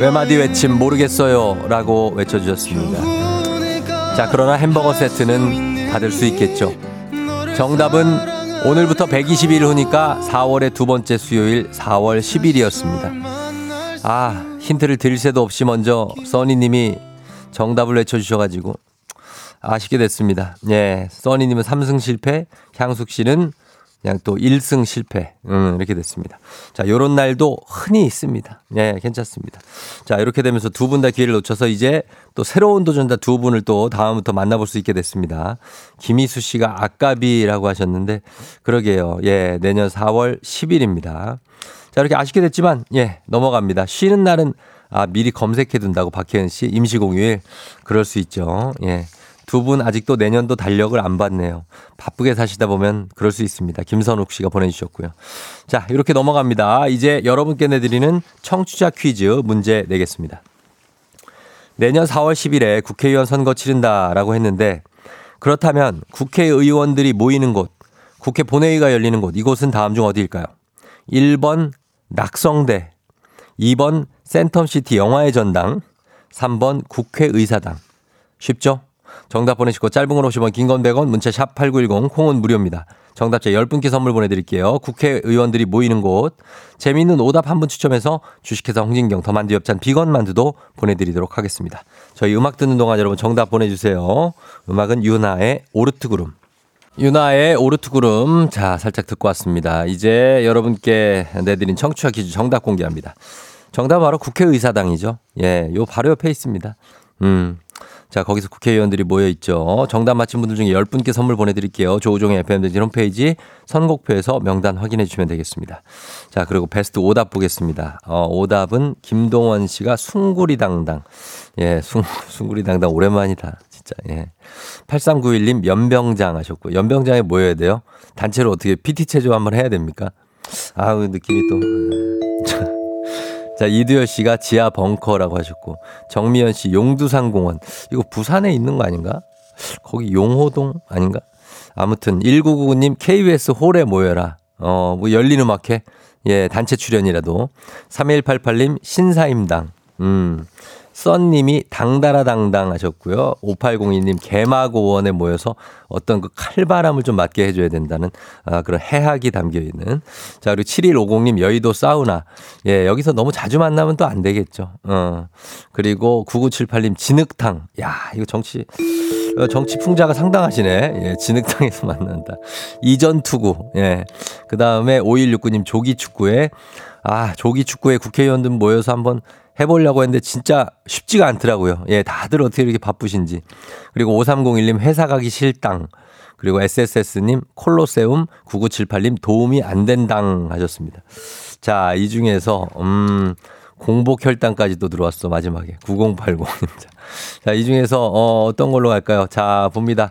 외마디 외침 모르겠어요 라고 외쳐주셨습니다. 자, 그러나 햄버거 세트는 받을 수 있겠죠. 정답은 오늘부터 120일 후니까 4월의 두 번째 수요일 4월 10일이었습니다. 아, 힌트를 드릴 새도 없이 먼저 써니님이 정답을 외쳐주셔가지고 아쉽게 됐습니다. 예, 써니님은 3승 실패, 향숙 씨는 그냥 또 1승 실패. 음, 이렇게 됐습니다. 자, 요런 날도 흔히 있습니다. 예, 괜찮습니다. 자, 이렇게 되면서 두 분 다 기회를 놓쳐서 이제 또 새로운 도전자 두 분을 또 다음부터 만나볼 수 있게 됐습니다. 김희수 씨가 아까비라고 하셨는데, 그러게요. 예, 내년 4월 10일입니다. 자, 이렇게 아쉽게 됐지만, 예, 넘어갑니다. 쉬는 날은 아, 미리 검색해 둔다고 박혜은 씨, 임시공휴일. 그럴 수 있죠. 예. 두 분 아직도 내년도 달력을 안 봤네요. 바쁘게 사시다 보면 그럴 수 있습니다. 김선욱 씨가 보내주셨고요. 자, 이렇게 넘어갑니다. 이제 여러분께 내드리는 청취자 퀴즈 문제 내겠습니다. 내년 4월 10일에 국회의원 선거 치른다라고 했는데 그렇다면 국회의원들이 모이는 곳, 국회 본회의가 열리는 곳, 이곳은 다음 중 어디일까요? 1번 낙성대, 2번 센텀시티 영화의 전당, 3번 국회의사당. 쉽죠? 정답 보내시고 짧은 걸 50원, 긴 건 100원, 문자 샵 8910, 콩은 무료입니다. 정답자 10분께 선물 보내드릴게요. 국회의원들이 모이는 곳. 재미있는 오답 한 분 추첨해서 주식회사 홍진경 더만두 엽찬 비건 만두도 보내드리도록 하겠습니다. 저희 음악 듣는 동안 여러분 정답 보내주세요. 음악은 유나의 오르트구름. 유나의 오르트구름. 자, 살짝 듣고 왔습니다. 이제 여러분께 내드린 청취자 퀴즈 정답 공개합니다. 정답 바로 국회의사당이죠. 예, 요 바로 옆에 있습니다. 음. 자, 거기서 국회의원들이 모여 있죠. 정답 맞힌 분들 중에 10분께 선물 보내드릴게요. 조우종의 FM대진 홈페이지 선곡표에서 명단 확인해 주시면 되겠습니다. 자, 그리고 베스트 오답 보겠습니다. 어, 오답은 김동원 씨가 숭구리당당. 예, 숭, 숭구리당당 오랜만이다. 진짜, 예. 8391님 연병장 하셨고, 연병장에 모여야 돼요? 단체로 어떻게 PT 체조 한번 해야 됩니까? 아우, 느낌이 또. 자, 이두열 씨가 지하 벙커라고 하셨고, 정미연 씨 용두산공원. 이거 부산에 있는 거 아닌가? 거기 용호동 아닌가? 아무튼 1999님 KBS 홀에 모여라. 어, 뭐 열린 음악회. 예, 단체 출연이라도. 3188님 신사임당. 음. 썬님이 당다라당당 하셨고요. 5802님 개마고원에 모여서 어떤 그 칼바람을 좀 맞게 해줘야 된다는 아, 그런 해학이 담겨 있는. 자, 그리고 7150님 여의도 사우나. 예, 여기서 너무 자주 만나면 또 안 되겠죠. 어. 그리고 9978님 진흙탕. 야, 이거 정치. 어, 정치 풍자가 상당하시네. 예, 진흙탕에서 만난다. 이전 투구. 예. 그 다음에 5169님 조기 축구에 아, 조기 축구에 국회의원들 모여서 한번 해보려고 했는데 진짜 쉽지가 않더라고요. 예, 다들 어떻게 이렇게 바쁘신지. 그리고 5301님 회사 가기 싫당. 그리고 SSS님 콜로세움 9978님 도움이 안 된당 하셨습니다. 자, 이 중에서, 음, 공복 혈당까지도 들어왔어, 마지막에. 9080. 자, 이 중에서, 어, 어떤 걸로 갈까요? 자, 봅니다.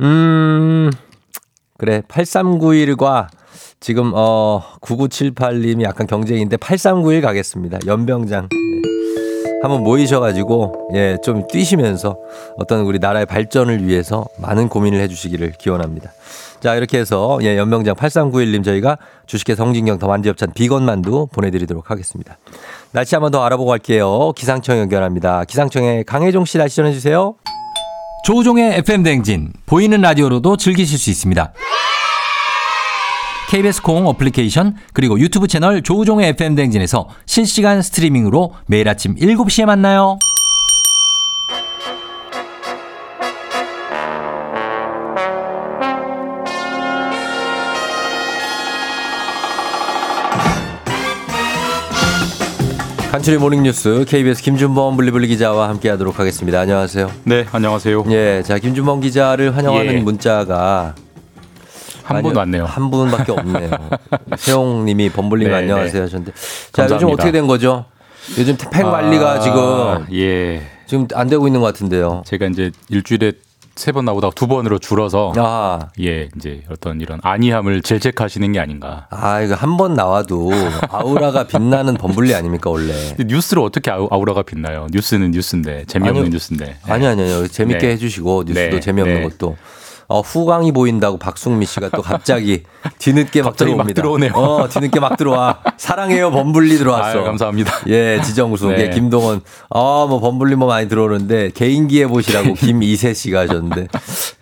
음, 그래 8391과 지금 어 9978님이 약간 경쟁인데 8391 가겠습니다. 연병장. 예. 한번 모이셔가지고 예 좀 뛰시면서 어떤 우리 나라의 발전을 위해서 많은 고민을 해주시기를 기원합니다. 자 이렇게 해서 예 연병장 8391님 저희가 주식회 성진경 더 만두엽찬 비건 만두 보내드리도록 하겠습니다. 날씨 한번 더 알아보고 갈게요. 기상청 연결합니다. 기상청의 강혜종 씨 날씨 전해주세요. 조우종의 FM 댕진 보이는 라디오로도 즐기실 수 있습니다. KBS 콩 어플리케이션 그리고 유튜브 채널 조우종의 FM 댕진에서 실시간 스트리밍으로 매일 아침 7시에 만나요. 간추리 모닝뉴스 KBS 김준범 블리블리 기자와 함께하도록 하겠습니다. 안녕하세요. 네, 안녕하세요. 예, 자 김준범 기자를 환영하는 예. 문자가 한분 왔네요. 한 분밖에 없네요. 세용님이 범블링 네, 안녕하세요 네. 하셨는데 자 요즘 감사합니다. 어떻게 된 거죠? 요즘 팩 관리가 아, 지금 예. 지금 안 되고 있는 것 같은데요. 제가 이제 일주일에 세 번 나오다가 두 번으로 줄어서 아, 예, 이제 어떤 이런 안이함을 질책하시는 게 아닌가. 아 이거 한 번 나와도 아우라가 빛나는 범블리 아닙니까 원래? 뉴스를 어떻게 아우- 아우라가 빛나요? 뉴스는 뉴스인데 재미없는 아니요. 뉴스인데. 아니 아니 아니요 재밌게 네. 해주시고 뉴스도 네, 재미없는 네. 것도. 어, 후광이 보인다고 박승미 씨가 또 갑자기 뒤늦게 막 갑자기 막 들어옵니다. 들어오네요. 어, 뒤늦게 막 들어와. 사랑해요, 범블리 들어왔어. 아유, 감사합니다. 예, 지정우수. 네. 예, 김동원. 아, 뭐 범블리 뭐 많이 들어오는데 개인기 해보시라고 김이세 씨가 하셨는데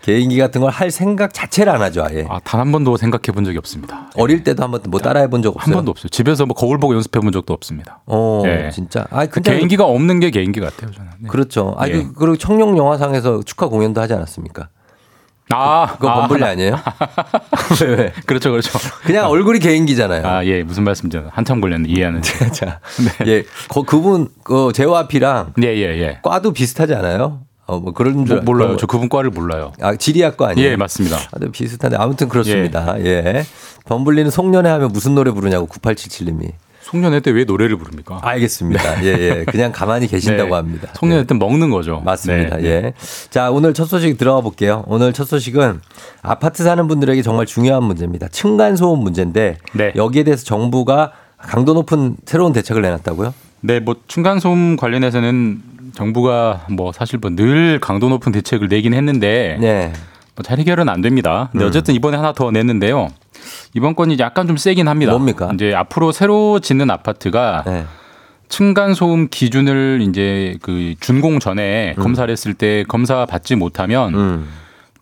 개인기 같은 걸 할 생각 자체를 안 하죠, 아예. 아, 단 한 번도 생각해 본 적이 없습니다. 어릴 때도 한 번도 뭐 따라해 본 적 없어요. 한 번도 없어요. 집에서 뭐 거울 보고 연습해 본 적도 없습니다. 어, 예. 진짜. 아, 그 근데 개인기가 없는 게 개인기 같아요, 저는. 네. 그렇죠. 아, 예. 그, 그리고 청룡 영화상에서 축하 공연도 하지 않았습니까? 아, 그거 범블리 아, 아니에요? 왜, 왜? 그렇죠, 그렇죠. 그냥 얼굴이 개인기잖아요. 아, 예, 무슨 말씀인지 한참 걸렸는데 이해하는데. 자, 예, 거, 그분 그 제와 피랑 예, 예, 예. 과도 비슷하지 않아요? 어, 뭐 그런 줄 뭐, 몰라요. 저 그분 과를 몰라요. 거- 아, 지리학과 아니에요? 예, 맞습니다. 아, 네, 비슷한데 아무튼 그렇습니다. 예. 범블리는 송년회 하면 무슨 노래 부르냐고 9877님이. 송년회 때 왜 노래를 부릅니까? 알겠습니다. 예, 예. 그냥 가만히 계신다고 네. 합니다. 송년회 예. 때 먹는 거죠. 맞습니다. 네. 예. 자, 오늘 첫 소식 들어가 볼게요. 오늘 첫 소식은 아파트 사는 분들에게 정말 중요한 문제입니다. 층간소음 문제인데 네. 여기에 대해서 정부가 강도 높은 새로운 대책을 내놨다고요? 네, 뭐 층간소음 관련해서는 정부가 뭐 사실 뭐 늘 강도 높은 대책을 내긴 했는데 네. 뭐잘 해결은 안 됩니다. 근데 음. 어쨌든 이번에 하나 더 냈는데요. 이번 건이 약간 좀 세긴 합니다. 뭡니까? 이제 앞으로 새로 짓는 아파트가 네. 층간 소음 기준을 이제 그 준공 전에 검사를 했을 때 검사 받지 못하면 음.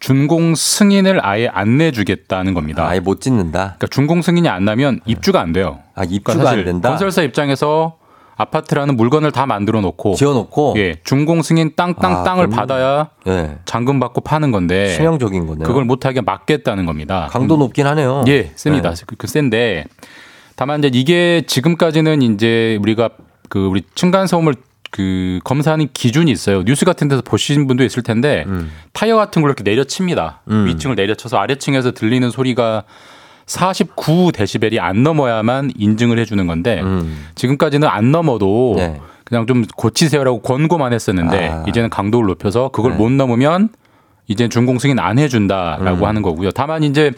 준공 승인을 아예 안 내주겠다는 겁니다. 아예 못 짓는다. 그러니까 준공 승인이 안 나면 입주가 안 돼요. 아, 입주가 그러니까 안 사실 된다. 건설사 입장에서 아파트라는 물건을 다 만들어 놓고 지어 놓고. 예, 준공 승인 땅땅 아, 땅을 그럼- 받아야 예. 잔금 받고 파는 건데 치명적인 거네요. 그걸 못 하게 막겠다는 겁니다. 강도 높긴 하네요. 예, 셉니다. 네. 그, 그 센데 다만 이제 이게 지금까지는 이제 우리가 그 우리 층간 소음을 그 검사하는 기준이 있어요. 뉴스 같은 데서 보신 분도 있을 텐데 음. 타이어 같은 걸 이렇게 내려칩니다. 음. 위층을 내려쳐서 아래층에서 들리는 소리가 49 데시벨이 안 넘어야만 인증을 해주는 건데 음. 지금까지는 안 넘어도 네. 그냥 좀 고치세요라고 권고만 했었는데 아. 이제는 강도를 높여서 그걸 네. 못 넘으면 이제 준공 승인 안 해준다라고 음. 하는 거고요. 다만 이제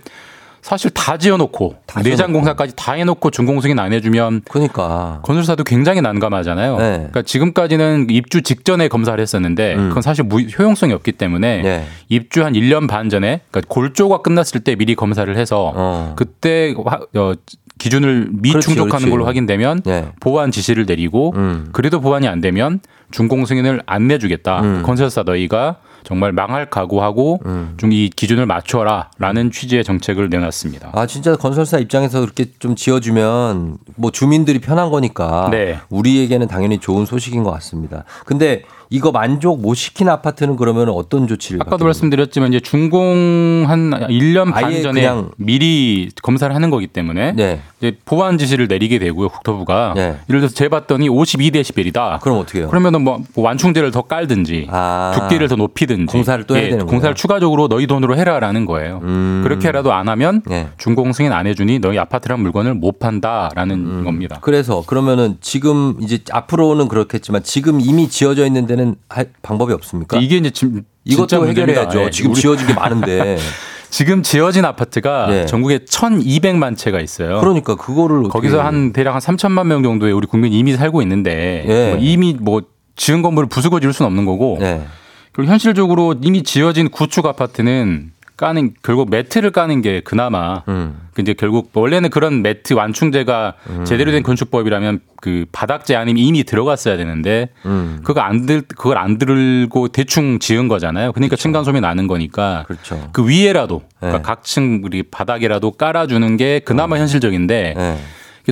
사실 다 지어놓고 다 내장 지어놓고. 공사까지 다 해놓고 준공 승인 안 해주면 그러니까. 건설사도 굉장히 난감하잖아요. 네. 그러니까 지금까지는 입주 직전에 검사를 했었는데 음. 그건 사실 무, 효용성이 없기 때문에 네. 입주 한 1년 반 전에 그러니까 골조가 끝났을 때 미리 검사를 해서 어. 그때 화- 어, 기준을 미충족하는 그렇지, 그렇지. 걸로 확인되면 네. 보완 지시를 내리고 음. 그래도 보완이 안 되면 준공 승인을 안 내주겠다. 음. 건설사 너희가 정말 망할 각오하고 음. 좀이 기준을 맞춰라라는 취지의 정책을 내놨습니다. 아 진짜 건설사 입장에서 그렇게 좀 지어주면 뭐 주민들이 편한 거니까 네. 우리에게는 당연히 좋은 소식인 것 같습니다. 근데 이거 만족 못 시킨 아파트는 그러면 어떤 조치를 아까도 말씀드렸지만 이제 준공 한 1년 반 전에 미리 검사를 하는 거기 때문에 네. 이제 보완 지시를 내리게 되고요. 국토부가 네. 예를 들어서 재봤더니 52데시벨이다. 그럼 어떻게 해요? 그러면은 뭐 완충제를 더 깔든지 아. 두께를 더 높이든지 공사를 또 해야 예, 되는구나. 공사를 추가적으로 너희 돈으로 해라라는 거예요. 음. 그렇게라도 안 하면 네. 준공 승인 안 해주니 너희 아파트란 물건을 못 판다라는 음. 겁니다. 그래서 그러면은 지금 이제 앞으로는 그렇겠지만 지금 이미 지어져 있는 데는 할 방법이 없습니까? 이게 이제 지, 진짜 이것도. 해결해야죠. 예, 지금 지어진 게 많은데. 지금 지어진 아파트가 네. 전국에 1,200만 채가 있어요. 그러니까 그거를 거기서 한 대략 한 3천만 명 정도의 우리 국민이 이미 살고 있는데 예. 뭐 이미 뭐 지은 건물을 부수고 지을 수는 없는 거고 네. 그리고 현실적으로 이미 지어진 구축 아파트는 까는 결국 매트를 까는 게 그나마 음. 그 이제 결국 원래는 그런 매트 완충제가 제대로 된 건축법이라면 그 바닥재 아니면 이미 들어갔어야 되는데 음. 그거 안들 그걸 안 들고 대충 지은 거잖아요. 그러니까 층간 소음이 나는 거니까 그렇죠. 그 위에라도 그러니까 네. 각층 우리 바닥이라도 깔아주는 게 그나마 현실적인데 네.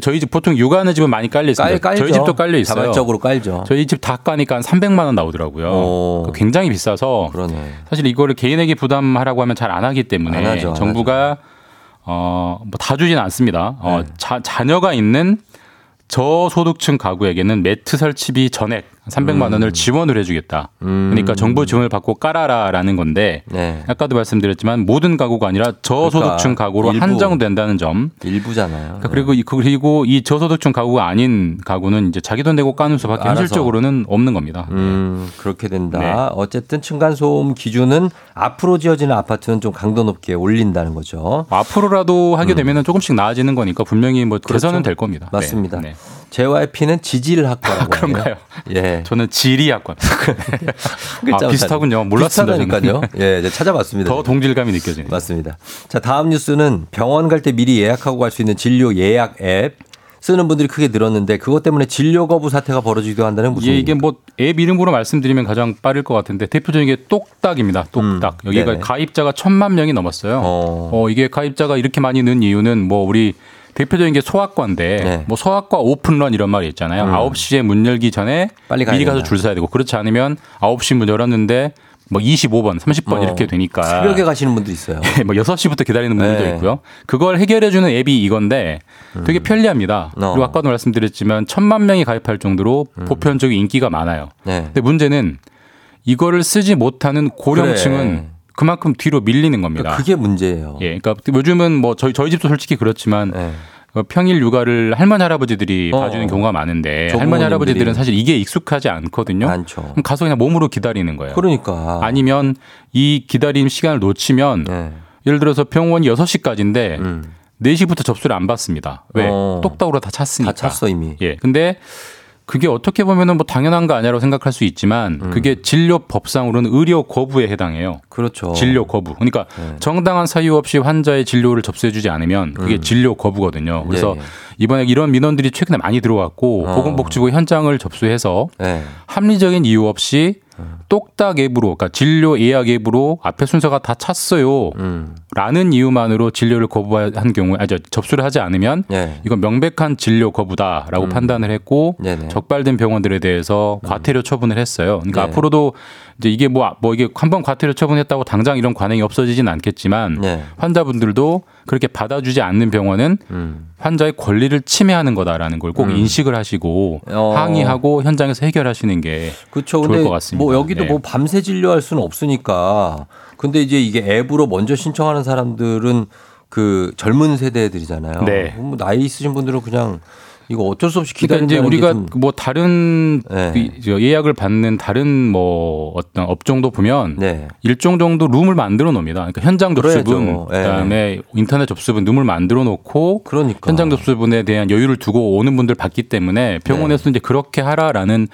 저희 집 보통 육아는 집은 많이 깔려 있습니다. 깔, 깔죠. 저희 집도 깔려 있어요. 자발적으로 깔죠. 저희 집 다 까니까 한 300만 원 나오더라고요. 오. 그거 굉장히 비싸서 그러네. 사실 이거를 개인에게 부담하라고 하면 잘 안 하기 때문에 안 하죠, 안 정부가 어, 뭐 다 주지는 않습니다. 어, 네. 자, 자녀가 있는 저소득층 가구에게는 매트 설치비 전액 300만 원을 지원을 해주겠다. 음. 그러니까 정부 지원을 받고 깔아라라는 건데 네. 아까도 말씀드렸지만 모든 가구가 아니라 저소득층 그러니까 가구로 일부. 한정된다는 점. 일부잖아요. 그러니까 그리고 이 그리고 이 저소득층 가구가 아닌 가구는 이제 자기 돈 내고 까는 수밖에 알아서. 현실적으로는 없는 겁니다. 음, 그렇게 된다. 네. 어쨌든 층간 소음 기준은 앞으로 지어지는 아파트는 좀 강도 높게 올린다는 거죠. 앞으로라도 하게 되면 조금씩 나아지는 거니까 분명히 뭐 개선은 될 겁니다. 음. 그렇죠. 맞습니다. 네. 네. JYP는 지질학과라고 아, 그런가요? 예. 저는 지리학과. 아, 비슷하군요. 몰랐습니다. 비슷하다니까요. 예, 찾아봤습니다. 더 동질감이 느껴지네요. 맞습니다. 자, 다음 뉴스는 병원 갈 때 미리 예약하고 갈 수 있는 진료 예약 앱 쓰는 분들이 크게 늘었는데 그것 때문에 진료 거부 사태가 벌어지기도 한다는 무슨 예, 이게 뭐 앱 이름으로 말씀드리면 가장 빠를 것 같은데 대표적인 게 똑딱입니다. 똑딱. 음, 여기가 네네. 가입자가 천만 명이 넘었어요. 어. 어. 이게 가입자가 이렇게 많이 는 이유는 뭐 우리 대표적인 게 소아과인데 네. 뭐 소아과 오픈런 이런 말이 있잖아요. 음. 9시에 문 열기 전에 빨리 미리 가서. 줄 서야 되고 그렇지 않으면 9시 문 열었는데 뭐 25번, 30번 어. 이렇게 되니까 새벽에 가시는 분도 있어요. 뭐 6시부터 기다리는 분들도 네. 있고요. 그걸 해결해 주는 앱이 이건데 되게 편리합니다. 어. 그리고 아까도 말씀드렸지만 천만 명이 가입할 정도로 음. 보편적인 인기가 많아요. 네. 근데 문제는 이거를 쓰지 못하는 고령층은 그래. 그만큼 뒤로 밀리는 겁니다. 그게 문제예요. 예, 그러니까 요즘은 뭐 저희 저희 집도 솔직히 그렇지만 네. 어, 평일 육아를 할머니 할아버지들이 어. 봐주는 경우가 많은데. 할머니 할아버지들은 사실 이게 익숙하지 않거든요. 많죠. 가서 그냥 몸으로 기다리는 거예요. 그러니까. 아니면 이 기다림 시간을 놓치면 네. 예를 들어서 병원이 6시까지인데 음. 4시부터 접수를 안 받습니다. 왜? 어. 똑딱으로 다 찼으니까. 다 찼어 이미. 예. 근데 그게 어떻게 보면은 뭐 당연한 거 아니라고 생각할 수 있지만 음. 그게 진료 법상으로는 의료 거부에 해당해요. 그렇죠. 진료 거부. 그러니까 네. 정당한 사유 없이 환자의 진료를 접수해주지 않으면 그게 진료 거부거든요. 그래서 예, 예. 이번에 이런 민원들이 최근에 많이 들어왔고 어. 보건복지부 현장을 접수해서 네. 합리적인 이유 없이 똑딱 앱으로, 그러니까 진료 예약 앱으로 앞에 순서가 다 찼어요. 음. 라는 이유만으로 진료를 거부한 경우에, 아니, 저, 접수를 하지 않으면 네. 이건 명백한 진료 거부다라고 판단을 했고 네네. 적발된 병원들에 대해서 과태료 처분을 했어요. 그러니까 네. 앞으로도 이제 이게 뭐, 뭐 이게 한 번 과태료 처분했다고 당장 이런 관행이 없어지진 않겠지만 네. 환자분들도 그렇게 받아주지 않는 병원은 음. 환자의 권리를 침해하는 거다라는 걸 꼭 인식을 하시고 어. 항의하고 현장에서 해결하시는 게 그렇죠. 좋을 것 같습니다. 뭐 여기도 네. 뭐 밤새 진료할 수는 없으니까. 근데 이제 이게 앱으로 먼저 신청하는 사람들은 그 젊은 세대들이잖아요. 네. 뭐 나이 있으신 분들은 그냥 이거 어쩔 수 없이 그러니까 이제 우리가 뭐 다른 네. 그저 예약을 받는 다른 뭐 어떤 업종도 보면 네. 일종 정도 룸을 만들어 놓습니다. 그러니까 현장 접수분. 예. 그다음에 인터넷 접수분 룸을 만들어 놓고 그러니까. 현장 접수분에 대한 여유를 두고 오는 분들 받기 때문에 병원에서 이제 그렇게 하라라는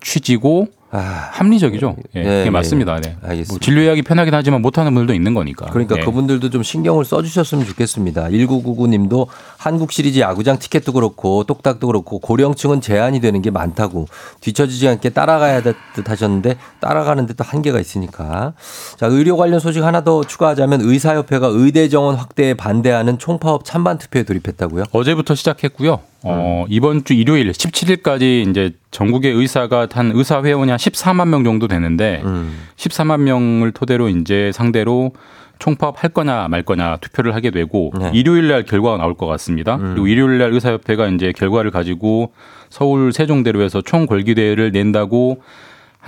취지고 아, 합리적이죠. 예, 네, 그게 네. 맞습니다. 네. 알겠습니다. 뭐 진료 예약이 편하긴 하지만 못하는 분들도 있는 거니까. 그러니까 네. 그분들도 좀 신경을 써주셨으면 좋겠습니다. 1999님도 한국 시리즈 야구장 티켓도 그렇고 똑딱도 그렇고 고령층은 제한이 되는 게 많다고 뒤처지지 않게 따라가야 될듯 하셨는데 따라가는데 또 한계가 있으니까. 자, 의료 관련 소식 하나 더 추가하자면 의사협회가 의대 정원 확대에 반대하는 총파업 찬반 투표에 돌입했다고요? 어제부터 시작했고요. 어, 음. 이번 주 일요일 17일까지 이제 전국의 의사가 한 의사 회원이 한 14만 명 정도 되는데 음. 14만 명을 토대로 이제 상대로 총파업 할 거냐 말 거냐 투표를 하게 되고 네. 일요일 날 결과가 나올 것 같습니다. 음. 그리고 일요일 날 의사협회가 이제 결과를 가지고 서울 세종대로에서 총궐기 대회를 낸다고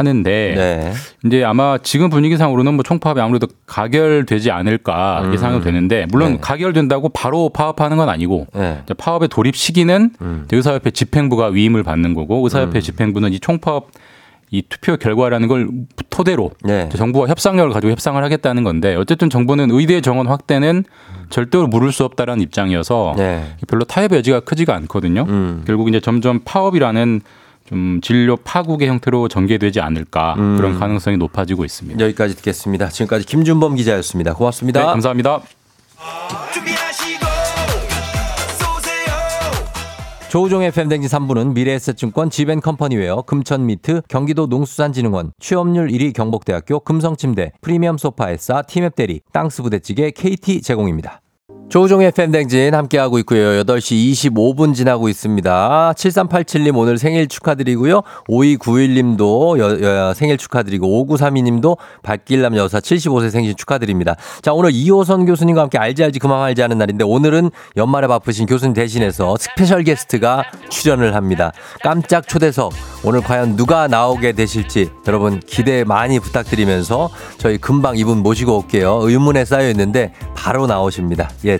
하는데 네. 이제 아마 지금 분위기상으로는 뭐 총파업이 아무래도 가결되지 않을까 음. 예상은 되는데 물론 네. 가결된다고 바로 파업하는 건 아니고 네. 파업의 돌입 시기는 음. 의사협회 집행부가 위임을 받는 거고 의사협회 집행부는 이 총파업 이 투표 결과라는 걸 토대로 네. 정부와 협상력을 가지고 협상을 하겠다는 건데 어쨌든 정부는 의대 정원 확대는 절대로 물을 수 없다라는 입장이어서 네. 별로 타협의 여지가 크지가 않거든요. 음. 결국 이제 점점 파업이라는 좀 진료 파국의 형태로 전개되지 않을까 음. 그런 가능성이 높아지고 있습니다. 여기까지 듣겠습니다. 지금까지 김준범 기자였습니다. 고맙습니다. 네, 감사합니다. 조우종의 FM댕진 3부는 미래에셋증권 지벤컴퍼니웨어 금천미트 경기도 농수산진흥원 취업률 1위 경북대학교 금성침대 프리미엄 소파에싸 티맵대리 땅스부대찌개 KT 제공입니다. 조우종의 FM댕진 함께하고 있고요. 8시 25분 지나고 있습니다. 7387님 오늘 생일 축하드리고요. 5291님도 여, 여, 생일 축하드리고 5932님도 발길남 여사 75세 생신 축하드립니다. 자 오늘 이호선 교수님과 함께 알지 알지 그만 알지 하는 날인데 오늘은 연말에 바쁘신 교수님 대신해서 스페셜 게스트가 출연을 합니다. 깜짝 초대석 오늘 과연 누가 나오게 되실지 여러분 기대 많이 부탁드리면서 저희 금방 이분 모시고 올게요. 의문에 쌓여 있는데 바로 나오십니다. 예,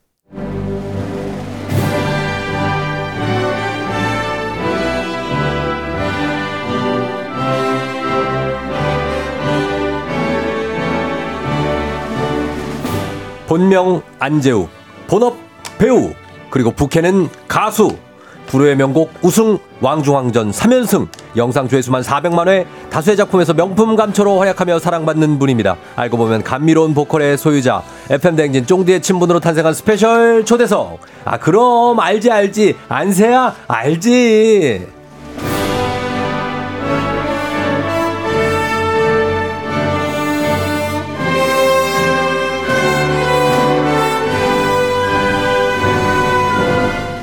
본명 안재우, 본업 배우, 그리고 부캐는 가수. 불후의 명곡 우승 왕중왕전 3연승 영상 조회수만 400만 회 다수의 작품에서 명품 감초로 활약하며 사랑받는 분입니다. 알고 보면 감미로운 보컬의 소유자 FM 댕진 쫑디의 친분으로 탄생한 스페셜 초대석. 아 그럼 알지 알지 안세하 알지.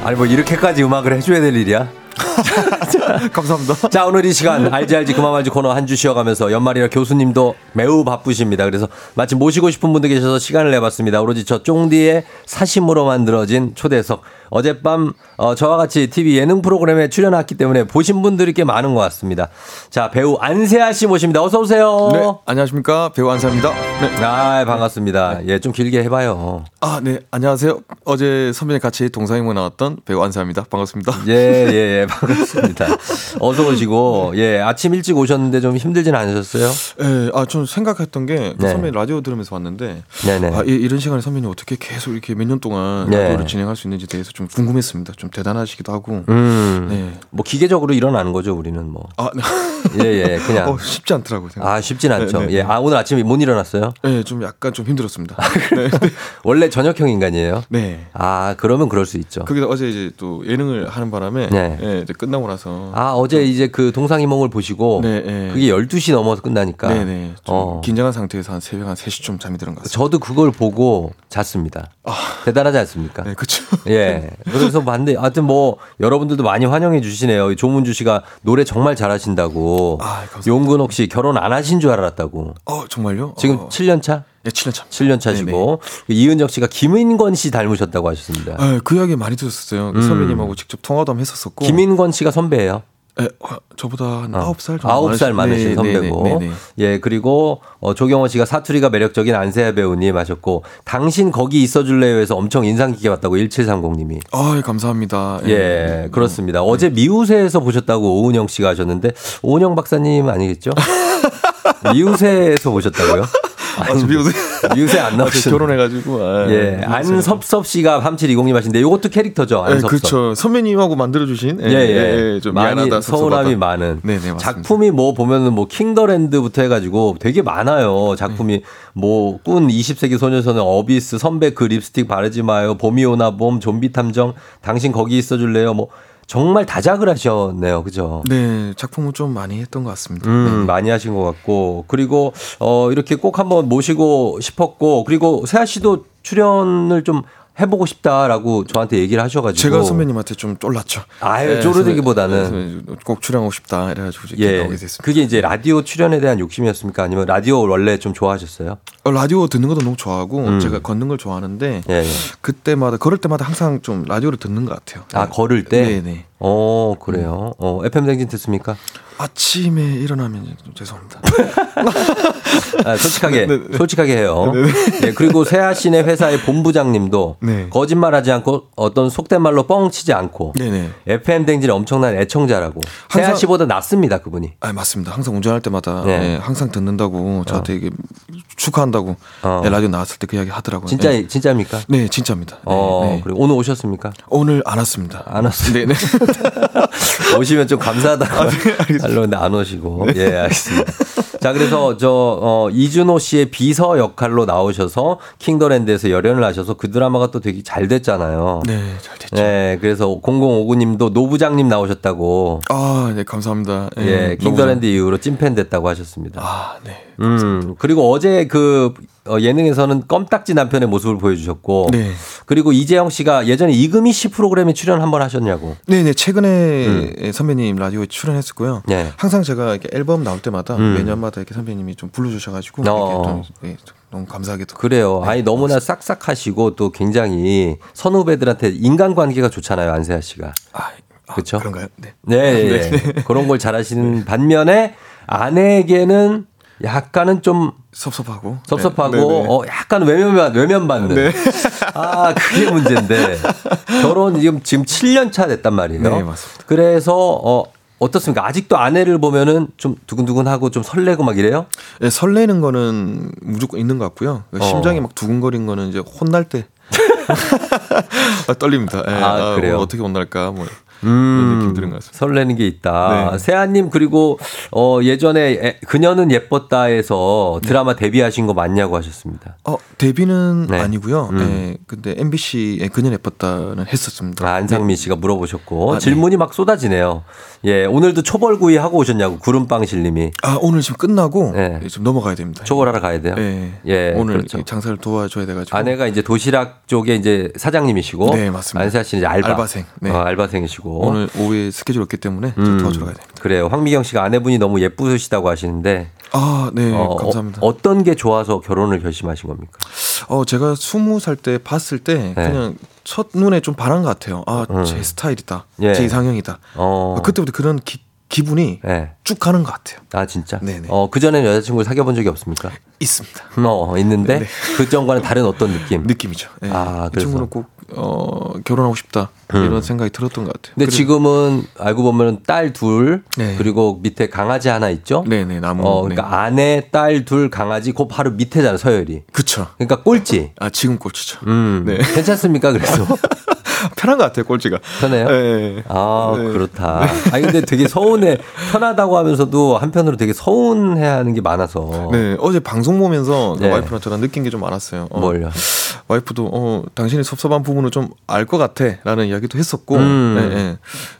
아니 뭐 이렇게까지 음악을 해줘야 될 일이야? 감사합니다. 자 오늘 이 시간 알지 알지 그만 알지 코너 한 주 쉬어가면서 연말이라 교수님도 매우 바쁘십니다. 그래서 마침 모시고 싶은 분들 계셔서 시간을 내봤습니다. 오로지 저 쫑디의 사심으로 만들어진 초대석. 어젯밤 어, 저와 같이 TV 예능 프로그램에 출연했기 때문에 보신 분들이 꽤 많은 것 같습니다. 자 배우 안세아 씨 모십니다. 어서 오세요. 네, 안녕하십니까 배우 안사입니다. 네. 아 반갑습니다. 예좀 길게 해봐요. 아, 네, 안녕하세요. 어제 선배님 같이 동상이모 나왔던 배우 안사입니다. 반갑습니다. 예, 예, 예, 반갑습니다. 어서 오시고, 예, 아침 일찍 오셨는데 좀 힘들진 않으셨어요? 예, 아, 좀 생각했던 게그 네. 선배님 라디오 들으면서 왔는데 네네. 아, 이, 이런 시간에 선배님 어떻게 계속 이렇게 몇 년 동안 네. 라디오를 진행할 수 있는지 대해서 좀 궁금했습니다. 좀 대단하시기도 하고. 음, 네. 뭐 기계적으로 일어나는 거죠, 우리는 뭐. 아, 네. 예, 예, 그냥. 어, 쉽지 않더라고요. 생각. 아, 쉽진 않죠. 네, 네, 예, 네. 아, 오늘 아침에 못 일어났어요? 네, 좀 약간 좀 힘들었습니다. 네. 원래 저녁형 인간이에요? 네. 아, 그러면 그럴 수 있죠. 거기다 어제 이제 또 예능을 하는 바람에 네. 예, 이제 끝나고 나서 아, 어제 이제 그 동상이몽을 보시고, 네, 네. 그게 12시 넘어서 끝나니까. 네, 네. 좀 어. 긴장한 상태에서 한 새벽 한 3시쯤 잠이 드는 것 같습니다. 저도 그걸 보고 잤습니다. 대단하지 않습니까? 네, 그렇죠. 예. 그래서 봤는데, 하여튼 뭐, 여러분들도 많이 환영해 주시네요. 조문주 씨가 노래 정말 잘하신다고. 아. 용근옥 씨 결혼 안 하신 줄 알았다고. 어, 정말요? 지금 어, 7년 차? 예, 7년 차. 7년 차시고. 이은정 씨가 김인권 씨 닮으셨다고 하셨습니다. 아, 그 이야기 많이 들었었어요. 그 음. 선배님하고 직접 통화도 했었었고. 김인권 씨가 선배예요. 예, 어, 저보다 한 어. 9살 정도. 아홉 살 많으신 네, 선배고. 네, 네, 네. 예, 그리고 어, 조경원 씨가 사투리가 매력적인 안세아 배우님 하셨고, 당신 거기 있어 줄래요에서 엄청 인상 깊게 봤다고 1730 님이. 아, 예, 감사합니다. 예, 그렇습니다. 어제 미우새에서 보셨다고 오은영 씨가 하셨는데, 오은영 박사님 아니겠죠? 미우새에서 보셨다고요? 아, 저 미우새. 미우새 안 나오셨는데. 결혼해가지고. 아, 예. 안섭섭 씨가 3720님 하신데, 이것도 캐릭터죠, 예, 안섭섭. 그렇죠. 선배님하고 만들어주신. 예, 예. 좀 많이 미안하다. 서운함이. 많은. 네, 네, 맞습니다. 작품이 뭐 보면은 뭐 킹더랜드부터 해가지고 되게 많아요. 작품이 뭐 꾼 20세기 소녀서는 어비스, 선배 그 립스틱 바르지 마요, 봄이 오나 봄, 좀비 탐정, 당신 거기 있어줄래요. 뭐 정말 다작을 하셨네요. 그죠? 네, 작품은 좀 많이 했던 것 같습니다. 음, 많이 하신 것 같고. 그리고, 어, 이렇게 꼭 한번 모시고 싶었고, 그리고 세아 씨도 출연을 좀 해보고 싶다라고 저한테 얘기를 하셔가지고 제가 선배님한테 좀 쫄랐죠. 아유 네, 네, 꼭 출연하고 싶다 이래가지고 이제 예 나오게 됐습니다. 그게 이제 라디오 출연에 대한 욕심이었습니까 아니면 라디오 원래 좀 좋아하셨어요? 어, 라디오 듣는 것도 너무 좋아하고 음. 제가 걷는 걸 좋아하는데 예, 예. 그때마다 걸을 때마다 항상 좀 라디오를 듣는 것 같아요. 아 걸을 때? 네네. 어 그래요. 어 FM 댕진 듣습니까? 아침에 일어나면 좀 죄송합니다. 아, 솔직하게 네, 네. 솔직하게 해요. 네, 그리고 세아 씨네 회사의 본부장님도 네. 거짓말하지 않고 어떤 속된 말로 뻥치지 않고 네네. FM 댕진의 엄청난 애청자라고 세아 항상- 씨보다 낫습니다 그분이. 아 맞습니다. 항상 운전할 때마다 네. 예, 항상 듣는다고 저한테 이게 축하한다고 어. 예, 라디오 나왔을 때 그 이야기 하더라고요. 진짜 예. 진짜입니까? 네, 진짜입니다. 네, 어 네. 그리고 오늘 오셨습니까? 오늘 안 왔습니다. 안 왔어요. 네네. 오시면 좀 감사하다고 아, 네, 하려는데 안 오시고. 예, 알겠습니다. 자, 그래서 저, 어, 이준호 씨의 비서 역할로 나오셔서 킹더랜드에서 열연을 하셔서 그 드라마가 또 되게 잘 됐잖아요. 네, 잘 됐죠. 네, 그래서 0059님도 노부장님 나오셨다고. 아, 네, 감사합니다. 예, 예, 킹더랜드 이후로 찐팬 됐다고 하셨습니다. 아, 네. 음, 그리고 어제 그 어, 예능에서는 껌딱지 남편의 모습을 보여주셨고. 네. 그리고 이재영 씨가 예전에 이금희 씨 프로그램에 출연 한번 하셨냐고. 네, 네. 최근에 선배님 라디오에 출연했었고요. 음. 네. 항상 제가 이렇게 앨범 나올 때마다 음. 매년마다 이렇게 선배님이 좀 불러주셔가지고 어. 좀, 예, 좀 너무 감사하게도. 그래요. 아니 너무나 싹싹하시고 또 굉장히 선후배들한테 인간관계가 좋잖아요 안세아 씨가. 아, 그렇죠. 그런가요? 네. 네, 예, 예. 그런 걸 잘하시는 반면에 아내에게는 약간은 좀 섭섭하고. 섭섭하고 네, 네, 네. 어 약간 외면받 외면받는. 네. 아 그게 문제인데 결혼 지금 지금 7년 차 됐단 말이에요. 네, 맞습니다. 그래서 어 어떻습니까? 아직도 아내를 보면은 좀 두근두근하고 좀 설레고 막 이래요? 네, 설레는 거는 무조건 있는 것 같고요. 어. 심장이 막 두근거리는 거는 이제 혼날 때. 아, 떨립니다. 예. 아, 그래요? 뭐 어떻게 혼날까? 뭐. 음, 느낌 드는 것 같습니다. 설레는 게 있다. 네. 세아님 그리고 어 예전에 에, 그녀는 예뻤다에서 드라마 데뷔하신 거 맞냐고 하셨습니다. 어, 데뷔는 네. 아니고요. 음. 예, 근데 MBC에 그녀 예뻤다는 했었습니다. 아, 안상민 씨가 물어보셨고 아, 네. 질문이 막 쏟아지네요. 예, 오늘도 초벌구이 하고 오셨냐고 구름빵실님이 아, 오늘 지금 끝나고 네. 좀 넘어가야 됩니다. 초벌하러 가야 돼요. 예. 예, 오늘 그렇죠. 장사를 도와줘야 돼가지고. 아내가 이제 도시락 쪽에 이제 사장님이시고 네, 맞습니다. 안세아 씨는 이제 알바. 알바생. 네. 어, 알바생이시고 오늘 오후에 스케줄 없기 때문에 좀 음, 도와주러 가야 됩니다. 그래요. 황미경 씨가 아내분이 너무 예쁘시다고 하시는데 아, 네, 어, 감사합니다. 어, 어떤 게 좋아서 결혼을 결심하신 겁니까? 어, 제가 스무 살 때 봤을 때 네. 그냥 첫 눈에 좀 반한 것 같아요. 아, 음. 제 스타일이다. 예. 제 이상형이다. 어. 아, 그때부터 그런 기, 기분이 네. 쭉 가는 것 같아요. 아 진짜? 네네. 어 그 전에는 여자친구를 사귀어 본 적이 없습니까? 있습니다. 어 있는데 네. 그 전과는 다른 어떤 느낌? 느낌이죠. 예. 아, 이 그래서. 친구는 꼭 어, 결혼하고 싶다 음. 이런 생각이 들었던 것 같아요. 근데 그리고- 지금은 알고 보면 딸 둘, 네. 그리고 밑에 강아지 하나 있죠? 네네 나무. 어, 그러니까 아내, 딸 둘, 강아지, 그 바로 밑에잖아, 서열이. 그쵸. 그러니까 꼴찌. 아 지금 꼴찌죠. 음, 네. 괜찮습니까? 그래서 편한 것 같아요 꼴찌가. 편해요. 예. 아 네. 그렇다. 아니 근데 되게 서운해, 편하다고 하면서도 한편으로 되게 서운해 하는 게 많아서. 네 어제 방송 보면서 네. 와이프랑 저랑 느낀 게 좀 많았어요. 어, 뭘요? 와이프도 어 당신이 섭섭한 부분을 좀 알 것 같아 라는 이야기도 했었고, 음. 네, 네.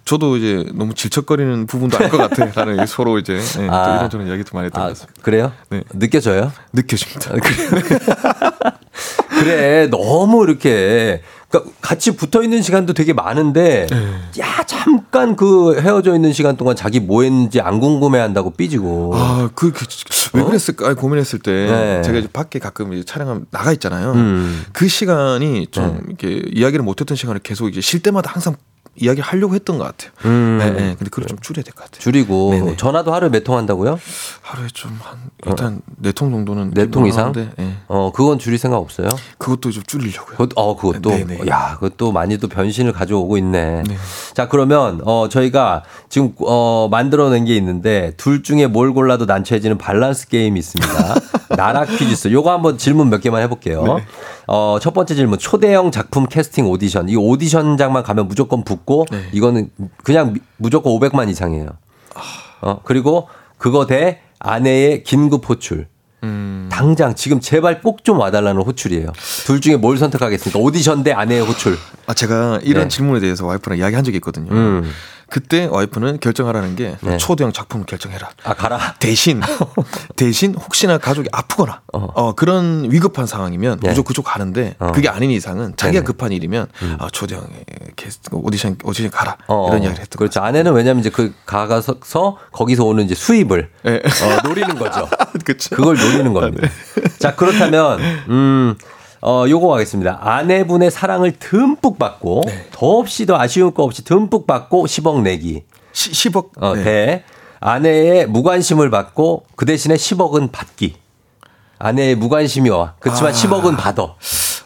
저도 이제 너무 질척거리는 부분도 알 것 같아 라는 서로 이제 네, 또 아. 이런저런 이야기도 많이 했던 아 것 같습니다. 그래요? 네. 느껴져요? 느껴집니다. 그래 너무 이렇게 그러니까 같이 붙어 있는 시간도 되게 많은데 네. 야 잠깐 그 헤어져 있는 시간 동안 자기 뭐 했는지 안 궁금해한다고 삐지고 아, 그, 그, 왜 그랬을까 고민했을 때 어? 네. 제가 이제 밖에 가끔 이제 촬영하면 나가 있잖아요. 음. 그 시간이 좀 네. 이렇게 이야기를 못했던 시간을 계속 이제 쉴 때마다 항상 이야기를 하려고 했던 것 같아요. 음. 네, 네. 근데 그걸 좀 줄여야 될 것 같아요. 줄이고 네네. 전화도 하루에 몇 통 한다고요? 하루에 좀 한 일단 네 통 정도는 네 통 이상? 예. 어 그건 줄일 생각 없어요? 그것도 좀 줄이려고요. 그것 어 그것도 네네. 야 그것도 많이 또 변신을 가져오고 있네. 네. 자 그러면 어 저희가 지금 어 만들어낸 게 있는데 둘 중에 뭘 골라도 난처해지는 밸런스 게임이 있습니다. 나라 퀴즈스. 요거 한번 질문 몇 개만 해볼게요. 네. 어 첫 번째 질문 초대형 작품 캐스팅 오디션. 이 오디션장만 가면 무조건 붙고 네. 이거는 그냥 미- 무조건 500만 이상이에요. 어 그리고 그거 대 아내의 긴급 호출. 음. 당장 지금 제발 꼭 좀 와달라는 호출이에요. 둘 중에 뭘 선택하겠습니까? 오디션 대 아내의 호출. 아 제가 이런 네. 질문에 대해서 와이프랑 이야기한 적이 있거든요. 음. 그때 와이프는 결정하라는 게 네. 초대형 작품을 결정해라. 아 가라. 대신 대신 혹시나 가족이 아프거나 어, 그런 위급한 상황이면 네. 무조건 그쪽 가는데 어. 그게 아닌 이상은 자기가 네네. 급한 일이면 아, 초대형 게스트 오디션 오디션 가라 어, 이런 이야기를 했던 그렇죠. 아내는 왜냐면 이제 그 가가서 거기서 오는 이제 수입을 네. 어, 노리는 거죠. 그쵸. 그걸 노리는 겁니다. 자 그렇다면 음. 어, 요거 하겠습니다. 아내분의 사랑을 듬뿍 받고, 더 없이 더 아쉬운 거 없이 듬뿍 받고 10억 내기. 시, 10억 어, 네. 대. 아내의 무관심을 받고 그 대신에 10억은 받기. 아내의 무관심이 와. 그렇지만 아. 10억은 받아.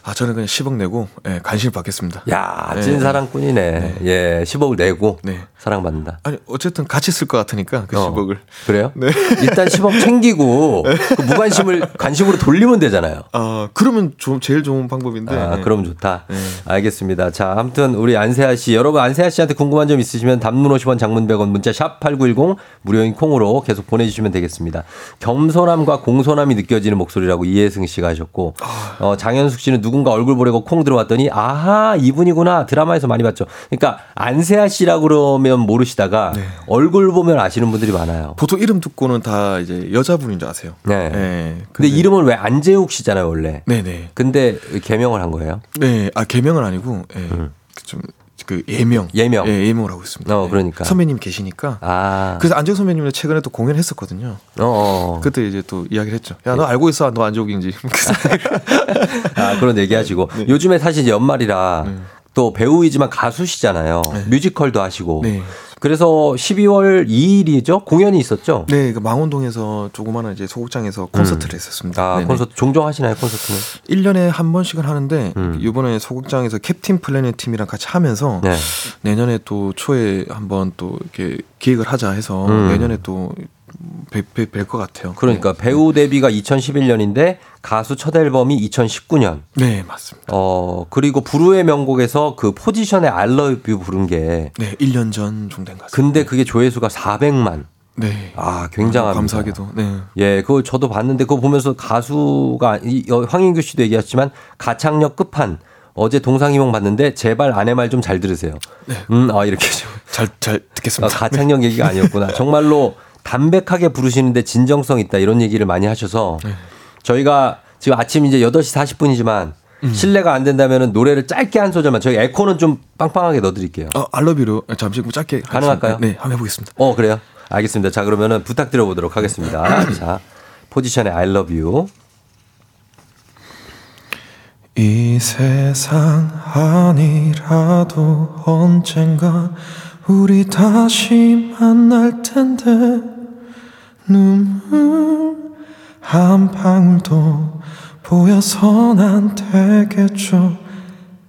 아 저는 그냥 10억 내고 예, 관심을 받겠습니다. 야, 네. 찐 사랑꾼이네. 예, 10억을 내고 네. 사랑받는다. 아니 어쨌든 같이 쓸 것 같으니까 그 어. 10억을 그래요? 네. 일단 10억 챙기고 그 무관심을 관심으로 돌리면 되잖아요. 아 그러면 좀 제일 좋은 방법인데 아, 네. 그럼 좋다. 네. 알겠습니다. 자, 아무튼 우리 안세아 씨, 여러분 안세아 씨한테 궁금한 점 있으시면 단문 50원, 장문 100원, 문자 샵 8910 무료인 콩으로 계속 보내주시면 되겠습니다. 겸손함과 공손함이 느껴지는 목소리라고 이혜승 씨가 하셨고, 어, 장현숙 씨는 누군가 얼굴 보려고 콩 들어왔더니 아하 이분이구나 드라마에서 많이 봤죠. 그러니까 안세아 씨라고 그러면 모르시다가 네. 얼굴 보면 아시는 분들이 많아요. 보통 이름 듣고는 다 이제 여자분인 줄 아세요. 네. 네. 근데 이름은 왜 안재욱 씨잖아요 원래. 네네. 근데 개명을 한 거예요. 네, 아 개명은 아니고 예, 좀 그 예명, 예명. 예, 예명을 하고 있습니다. 어, 예. 그러니까. 선배님 계시니까. 아. 그래서 안재욱 선배님은 최근에 또 공연했었거든요. 어, 어. 그때 이제 또 이야기를 했죠. 야, 너 알고 있어? 너 안재욱인지. 아, 그런 얘기 하시고. 요즘에 사실 연말이라 또 배우이지만 가수시잖아요. 뮤지컬도 하시고. 네. 그래서 12월 2일이죠? 공연이 있었죠? 네, 그 망원동에서 조그마한 이제 소극장에서 콘서트를 했었습니다. 아, 네네. 콘서트 종종 하시나요, 콘서트는? 1년에 한 번씩은 하는데 음. 이번에 소극장에서 캡틴 플래닛 팀이랑 같이 하면서 네. 내년에 또 초에 한번 또 이렇게 기획을 하자 해서 음. 내년에 또 뵐것 같아요. 그러니까 배우 데뷔가 2011년인데 가수 첫 앨범이 2019년. 네, 맞습니다. 어, 그리고 부르의 명곡에서 그 포지션의 I love you 부른 게 네, 1년 전 정도 된것 같습니다. 근데 그게 조회수가 400만. 네. 아, 굉장합니다. 감사하게도. 네. 예, 그걸 저도 봤는데 그거 보면서 가수가 이 어, 황인규 씨도 얘기했지만 가창력 끝판 어제 동상이몽 봤는데 제발 아내 말 좀 잘 들으세요. 음, 아 이렇게 좀 잘, 잘 아, 듣겠습니다. 가창력 얘기가 아니었구나. 정말로 담백하게 부르시는데 진정성 있다 이런 얘기를 많이 하셔서 저희가 지금 아침 이제 8시 40분이지만 실례가 안 된다면 노래를 짧게 한 소절만 저희 에코는 좀 빵빵하게 넣어드릴게요. 어, 알러뷰로 잠시 뭐 짧게 가능할까요? 네, 한번 해보겠습니다. 어 그래요? 알겠습니다. 자 그러면은 부탁드려 보도록 하겠습니다. 자 포지션의 I love you. 이 세상 아니라도 언젠가 우리 다시 만날 텐데 눈물 한 방울도 보여선 안 되겠죠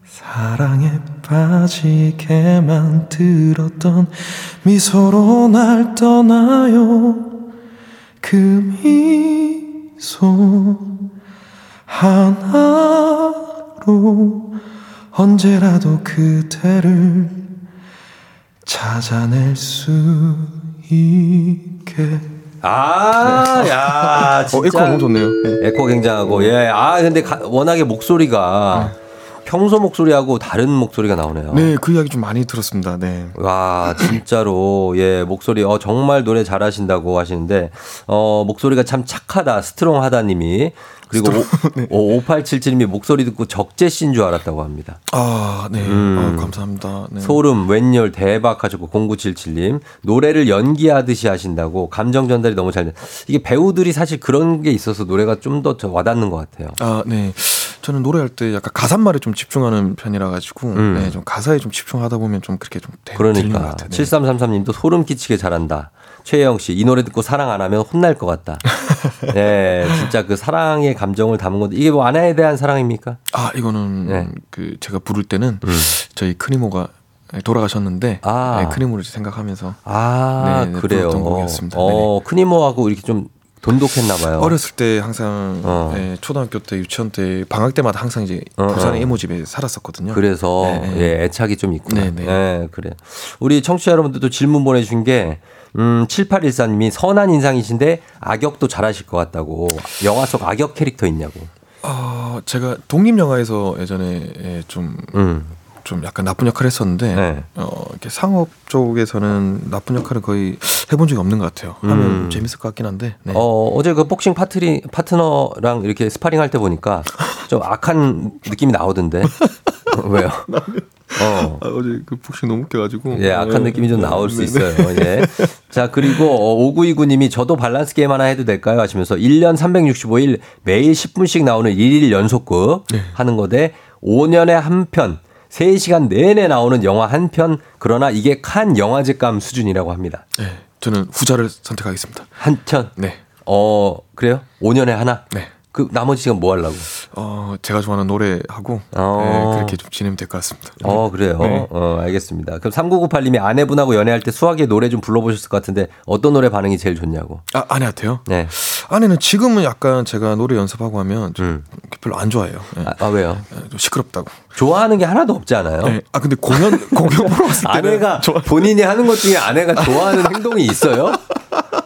사랑에 빠지게 만들었던 미소로 날 떠나요 그 미소 하나로 언제라도 그대를 찾아낼 수 있게. 아, 야, 진짜. 어, 에코 너무 좋네요. 네. 에코 굉장하고, 예. 아, 근데 가- 워낙에 목소리가 평소 목소리하고 다른 목소리가 나오네요. 네, 그 이야기 좀 많이 들었습니다. 네. 와, 진짜로, 예, 목소리, 어, 정말 노래 잘하신다고 하시는데, 어, 목소리가 참 착하다, 스트롱하다 님이. 그리고 오, 5877님이 목소리 듣고 적재 씨인 줄 알았다고 합니다. 아, 네. 음. 아, 감사합니다. 네. 소름, 웬열, 대박 하셨고, 0977님. 노래를 연기하듯이 하신다고, 감정 전달이 너무 잘 돼. 이게 배우들이 사실 그런 게 있어서 노래가 좀 더 와닿는 것 같아요. 아, 네. 저는 노래할 때 약간 가사말에 좀 집중하는 편이라 가지고 음. 네, 좀 가사에 좀 집중하다 보면 좀 그렇게 좀 되- 들리는 것 그러니까. 같아요. 네. 7333님도 소름 끼치게 잘한다. 최혜영 씨, 이 노래 듣고 사랑 안 하면 혼날 것 같다. 네, 진짜 그 사랑의 감정을 담은 건데, 이게 뭐 아내에 대한 사랑입니까? 아, 이거는 네. 그 제가 부를 때는 음. 저희 크리모가 돌아가셨는데 아. 네, 크리모를 생각하면서 아, 네, 네, 그래요. 어, 크니모하고 이렇게 좀 돈독했나 봐요. 어렸을 때 항상 어. 네, 초등학교 때 유치원 때 방학 때마다 항상 이제 어, 부산의 어. 이모 집에 살았었거든요. 그래서 네, 네. 예, 애착이 좀 있구나. 네, 네, 네. 그래. 우리 청취자 여러분들도 질문 보내 주신 게 음, 7814님이 선한 인상이신데 악역도 잘하실 것 같다고. 영화 속 악역 캐릭터 있냐고. 어, 제가 독립 영화에서 예전에 예, 좀 음. 좀 약간 나쁜 역할을 했었는데 네. 어, 이렇게 상업 쪽에서는 나쁜 역할을 거의 해본 적이 없는 것 같아요. 하면 음. 재밌을 것 같긴 한데. 네. 어, 어제 그 복싱 파트리, 파트너랑 이렇게 스파링 할 때 보니까 좀 악한 느낌이 나오던데. 왜요? 어. 아, 어제 그 복싱 너무 웃겨가지고. 예, 악한 네. 느낌이 좀 나올 수 네, 있어요. 네. 예. 자, 그리고 어, 5929님이 저도 밸런스 게임 하나 해도 될까요? 하시면서 1년 365일 매일 10분씩 나오는 1일 연속극 네. 하는 거대 5년에 한 편, 3시간 내내 나오는 영화 한 편, 그러나 이게 칸 영화제감 수준이라고 합니다. 네, 저는 후자를 선택하겠습니다. 한 편? 네. 어, 그래요? 5년에 하나? 네. 그 나머지 시간 뭐 하려고? 어, 제가 좋아하는 노래하고 어. 네, 그렇게 좀 지내면 될것 같습니다. 어, 그래요? 네. 어, 알겠습니다. 그럼 3998님이 아내분하고 연애할 때 수학의 노래 좀 불러보셨을 것 같은데 어떤 노래 반응이 제일 좋냐고. 아, 아내한테요? 네. 아내는 지금은 약간 제가 노래 연습하고 하면 좀 음. 별로 안 좋아해요. 네. 아, 아, 왜요? 좀 시끄럽다고. 좋아하는 게 하나도 없지 않아요? 네. 아 근데 공연 공연 보러 갔을 때는 아내가 본인이 하는 것 중에 아내가 좋아하는 행동이 있어요?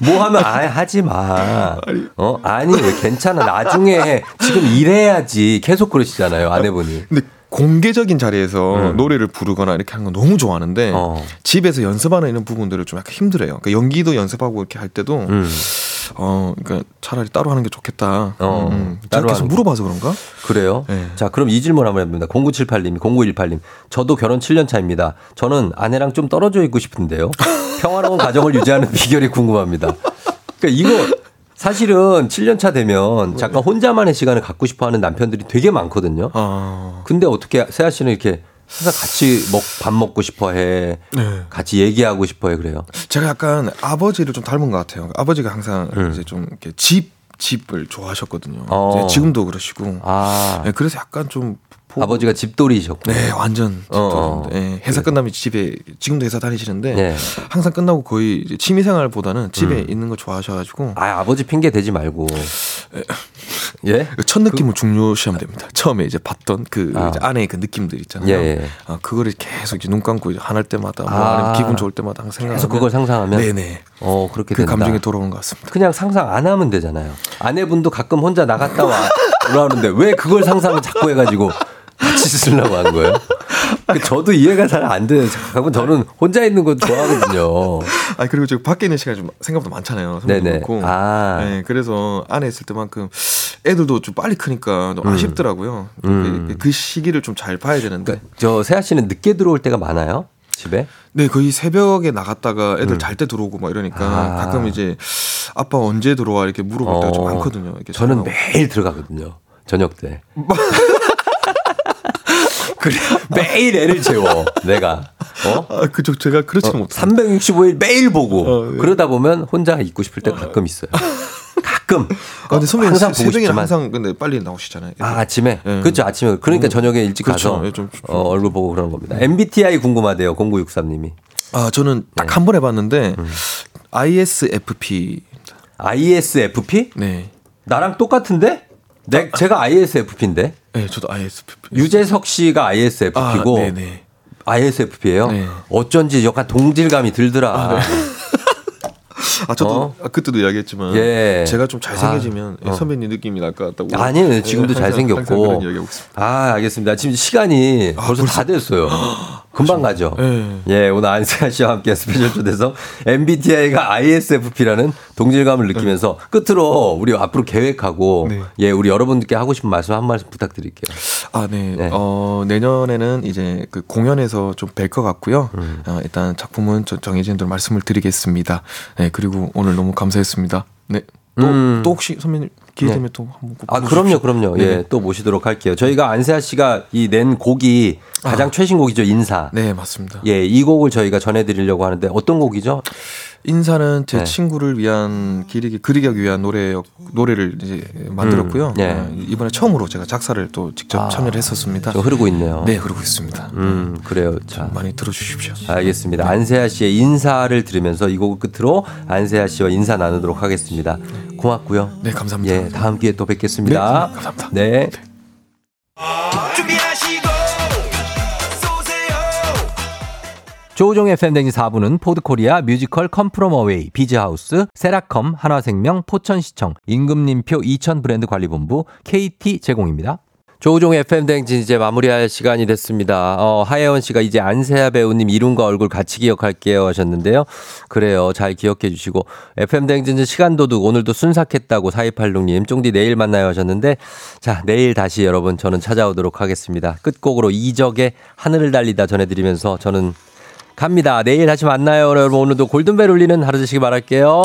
뭐 하면 아 하지 마. 어 아니 왜 괜찮아 나중에 해. 지금 일해야지 계속 그러시잖아요 아내분이. 근데 공개적인 자리에서 음. 노래를 부르거나 이렇게 하는 거 너무 좋아하는데 어. 집에서 연습하는 이런 부분들을 좀 약간 힘들어요. 그러니까 연기도 연습하고 이렇게 할 때도 음. 어 그러니까 차라리 따로 하는 게 좋겠다. 어, 음, 따로 계속. 물어봐서 그런가? 그래요? 네. 자, 그럼 이 질문 한번 해봅니다. 0978님, 0918님. 저도 결혼 7년 차입니다. 저는 아내랑 좀 떨어져 있고 싶은데요. 평화로운 가정을 유지하는 비결이 궁금합니다. 그러니까 이거 사실은 7년 차 되면 잠깐 혼자만의 시간을 갖고 싶어 하는 남편들이 되게 많거든요. 아, 근데 어떻게 세아 씨는 이렇게 항상 같이 먹, 밥 먹고 싶어 해. 네. 같이 얘기하고 싶어 해. 그래요. 제가 약간 아버지를 좀 닮은 것 같아요. 아버지가 항상 음. 이제 좀 이렇게 집 집을 좋아하셨거든요. 어. 지금도 그러시고. 아. 네, 그래서 약간 좀 보고- 아버지가 집돌이셨고. 네, 완전 어, 집돌이인데. 예, 회사 끝나면 집에 지금도 회사 다니시는데 네. 항상 끝나고 거의 취미 생활보다는 집에 음. 있는 거 좋아하셔가지고 아, 아버지 핑계 대지 말고. 예? 첫 느낌을 중요시하면 됩니다. 처음에 이제 봤던 그 아. 이제 아내의 그 느낌들 있잖아요. 예, 예. 아, 그거를 계속 이제 눈 감고 화날 때마다 뭐 아. 아니면 기분 좋을 때마다 항상 생각하면 계속 그걸 상상하면 네네 어, 그렇게 그 된다. 감정이 돌아오는 것 같습니다. 그냥 상상 안 하면 되잖아요. 아내분도 가끔 혼자 나갔다 와 그러는데 왜 그걸 상상을 자꾸 해가지고 같이 쓰려고 한 거예요? 그 저도 이해가 잘안 돼요. 가끔 저는 혼자 있는 거 좋아하거든요. 아 그리고 지금 밖에 있는 시간이 좀 생각보다 많잖아요. 네네. 그렇고. 아. 네, 그래서 안에 있을 때만큼 애들도 좀 빨리 크니까 너무 음. 아쉽더라고요. 음. 그, 그 시기를 좀 잘 봐야 되는데. 저 세아 씨는 늦게 들어올 때가 많아요? 집에? 네, 거의 새벽에 나갔다가 애들 잘때 들어오고 막 이러니까 음. 아. 가끔 이제 아빠 언제 들어와 이렇게 물어볼 때가 좀 어. 많거든요. 이렇게 저는 전화하고. 매일 들어가거든요. 저녁 때. 그래 매일 애를 재워 내가. 어? 아, 그죠. 제가 그렇지는 어, 못해요. 365일 매일 보고 어, 네. 그러다 보면 혼자 있고 싶을 때 가끔 있어요. 가끔. 아, 근데 선배님 항상 새- 보고 싶지만. 항상 근데 빨리 나오시잖아요. 아, 아침에? 예. 그렇죠, 아침에. 그러니까 음, 저녁에 일찍 그렇죠. 가서 예, 좀- 어, 얼굴 보고 그러는 겁니다. MBTI 궁금하대요, 0963 님이. 아, 저는 네. 딱한 번 해 봤는데 음. ISFP. ISFP? 네. 나랑 똑같은데? 내, 제가 ISFP인데? 네, 저도 ISFP. 유재석 씨가 ISFP고 아, 네네. ISFP예요. 네. 어쩐지 약간 동질감이 들더라. 아, 저도 어? 아, 그때도 이야기했지만 예. 제가 좀 잘생겨지면 아, 어. 선배님 느낌이 날 것 같다고. 지금도 예, 잘생겼고. 그런 이야기하고 있습니다. 아, 알겠습니다. 지금 시간이 벌써, 다 됐어요. 금방 가죠. 예. 예, 오늘 안세하 씨와 함께 스페셜 초대석 MBTI가 ISFP라는 동질감을 느끼면서 끝으로 우리 앞으로 계획하고 네. 예, 우리 여러분들께 하고 싶은 말씀 한 말씀 부탁드릴게요. 아, 네. 네. 어, 내년에는 이제 그 공연에서 좀 뵐 것 같고요. 음. 어, 일단 작품은 저- 정해진 대로 말씀을 드리겠습니다. 네, 그리고 오늘 너무 감사했습니다. 네. 또, 음. 또 혹시 선배님 기회 되면 또 한번 꼭 아. 그럼요, 그럼요. 네. 예, 또 모시도록 할게요. 저희가 안세아 씨가 이 낸 곡이 가장 최신 곡이죠, 인사. 네, 맞습니다. 예, 이 곡을 저희가 전해드리려고 하는데 어떤 곡이죠? 인사는 제 네. 친구를 위한 기리기 그리기 위한 노래 노래를 이제 만들었고요. 음, 예. 어, 이번에 처음으로 제가 작사를 또 직접 아, 참여를 했었습니다. 좀 흐르고 있네요. 네, 그러고 있습니다. 음, 그래요. 자. 많이 들어주십시오. 알겠습니다. 안세아 씨의 인사를 들으면서 이 곡을 끝으로 안세아 씨와 인사 나누도록 하겠습니다. 고맙고요. 네, 감사합니다. 예, 다음 기회에 또 뵙겠습니다. 네, 감사합니다. 네. 조우종의 FM댕진 4부는 포드코리아 뮤지컬 컴프롬 어웨이, 비즈하우스, 세라컴, 한화생명, 포천시청, 임금님표 2000 브랜드 관리본부, KT 제공입니다. 조우종의 FM대행진 이제 마무리할 시간이 됐습니다. 어, 하혜원 씨가 이제 안세하 배우님 이름과 얼굴 같이 기억할게요 하셨는데요. 그래요. 잘 기억해 주시고. FM대행진 시간도 둑 오늘도 순삭했다고 4286님. 쫑디 내일 만나요 하셨는데 자, 내일 다시 여러분 저는 찾아오도록 하겠습니다. 끝곡으로 이적의 하늘을 달리다 전해드리면서 저는 갑니다. 내일 다시 만나요. 여러분 오늘도 골든벨 울리는 하루 되시기 바랄게요.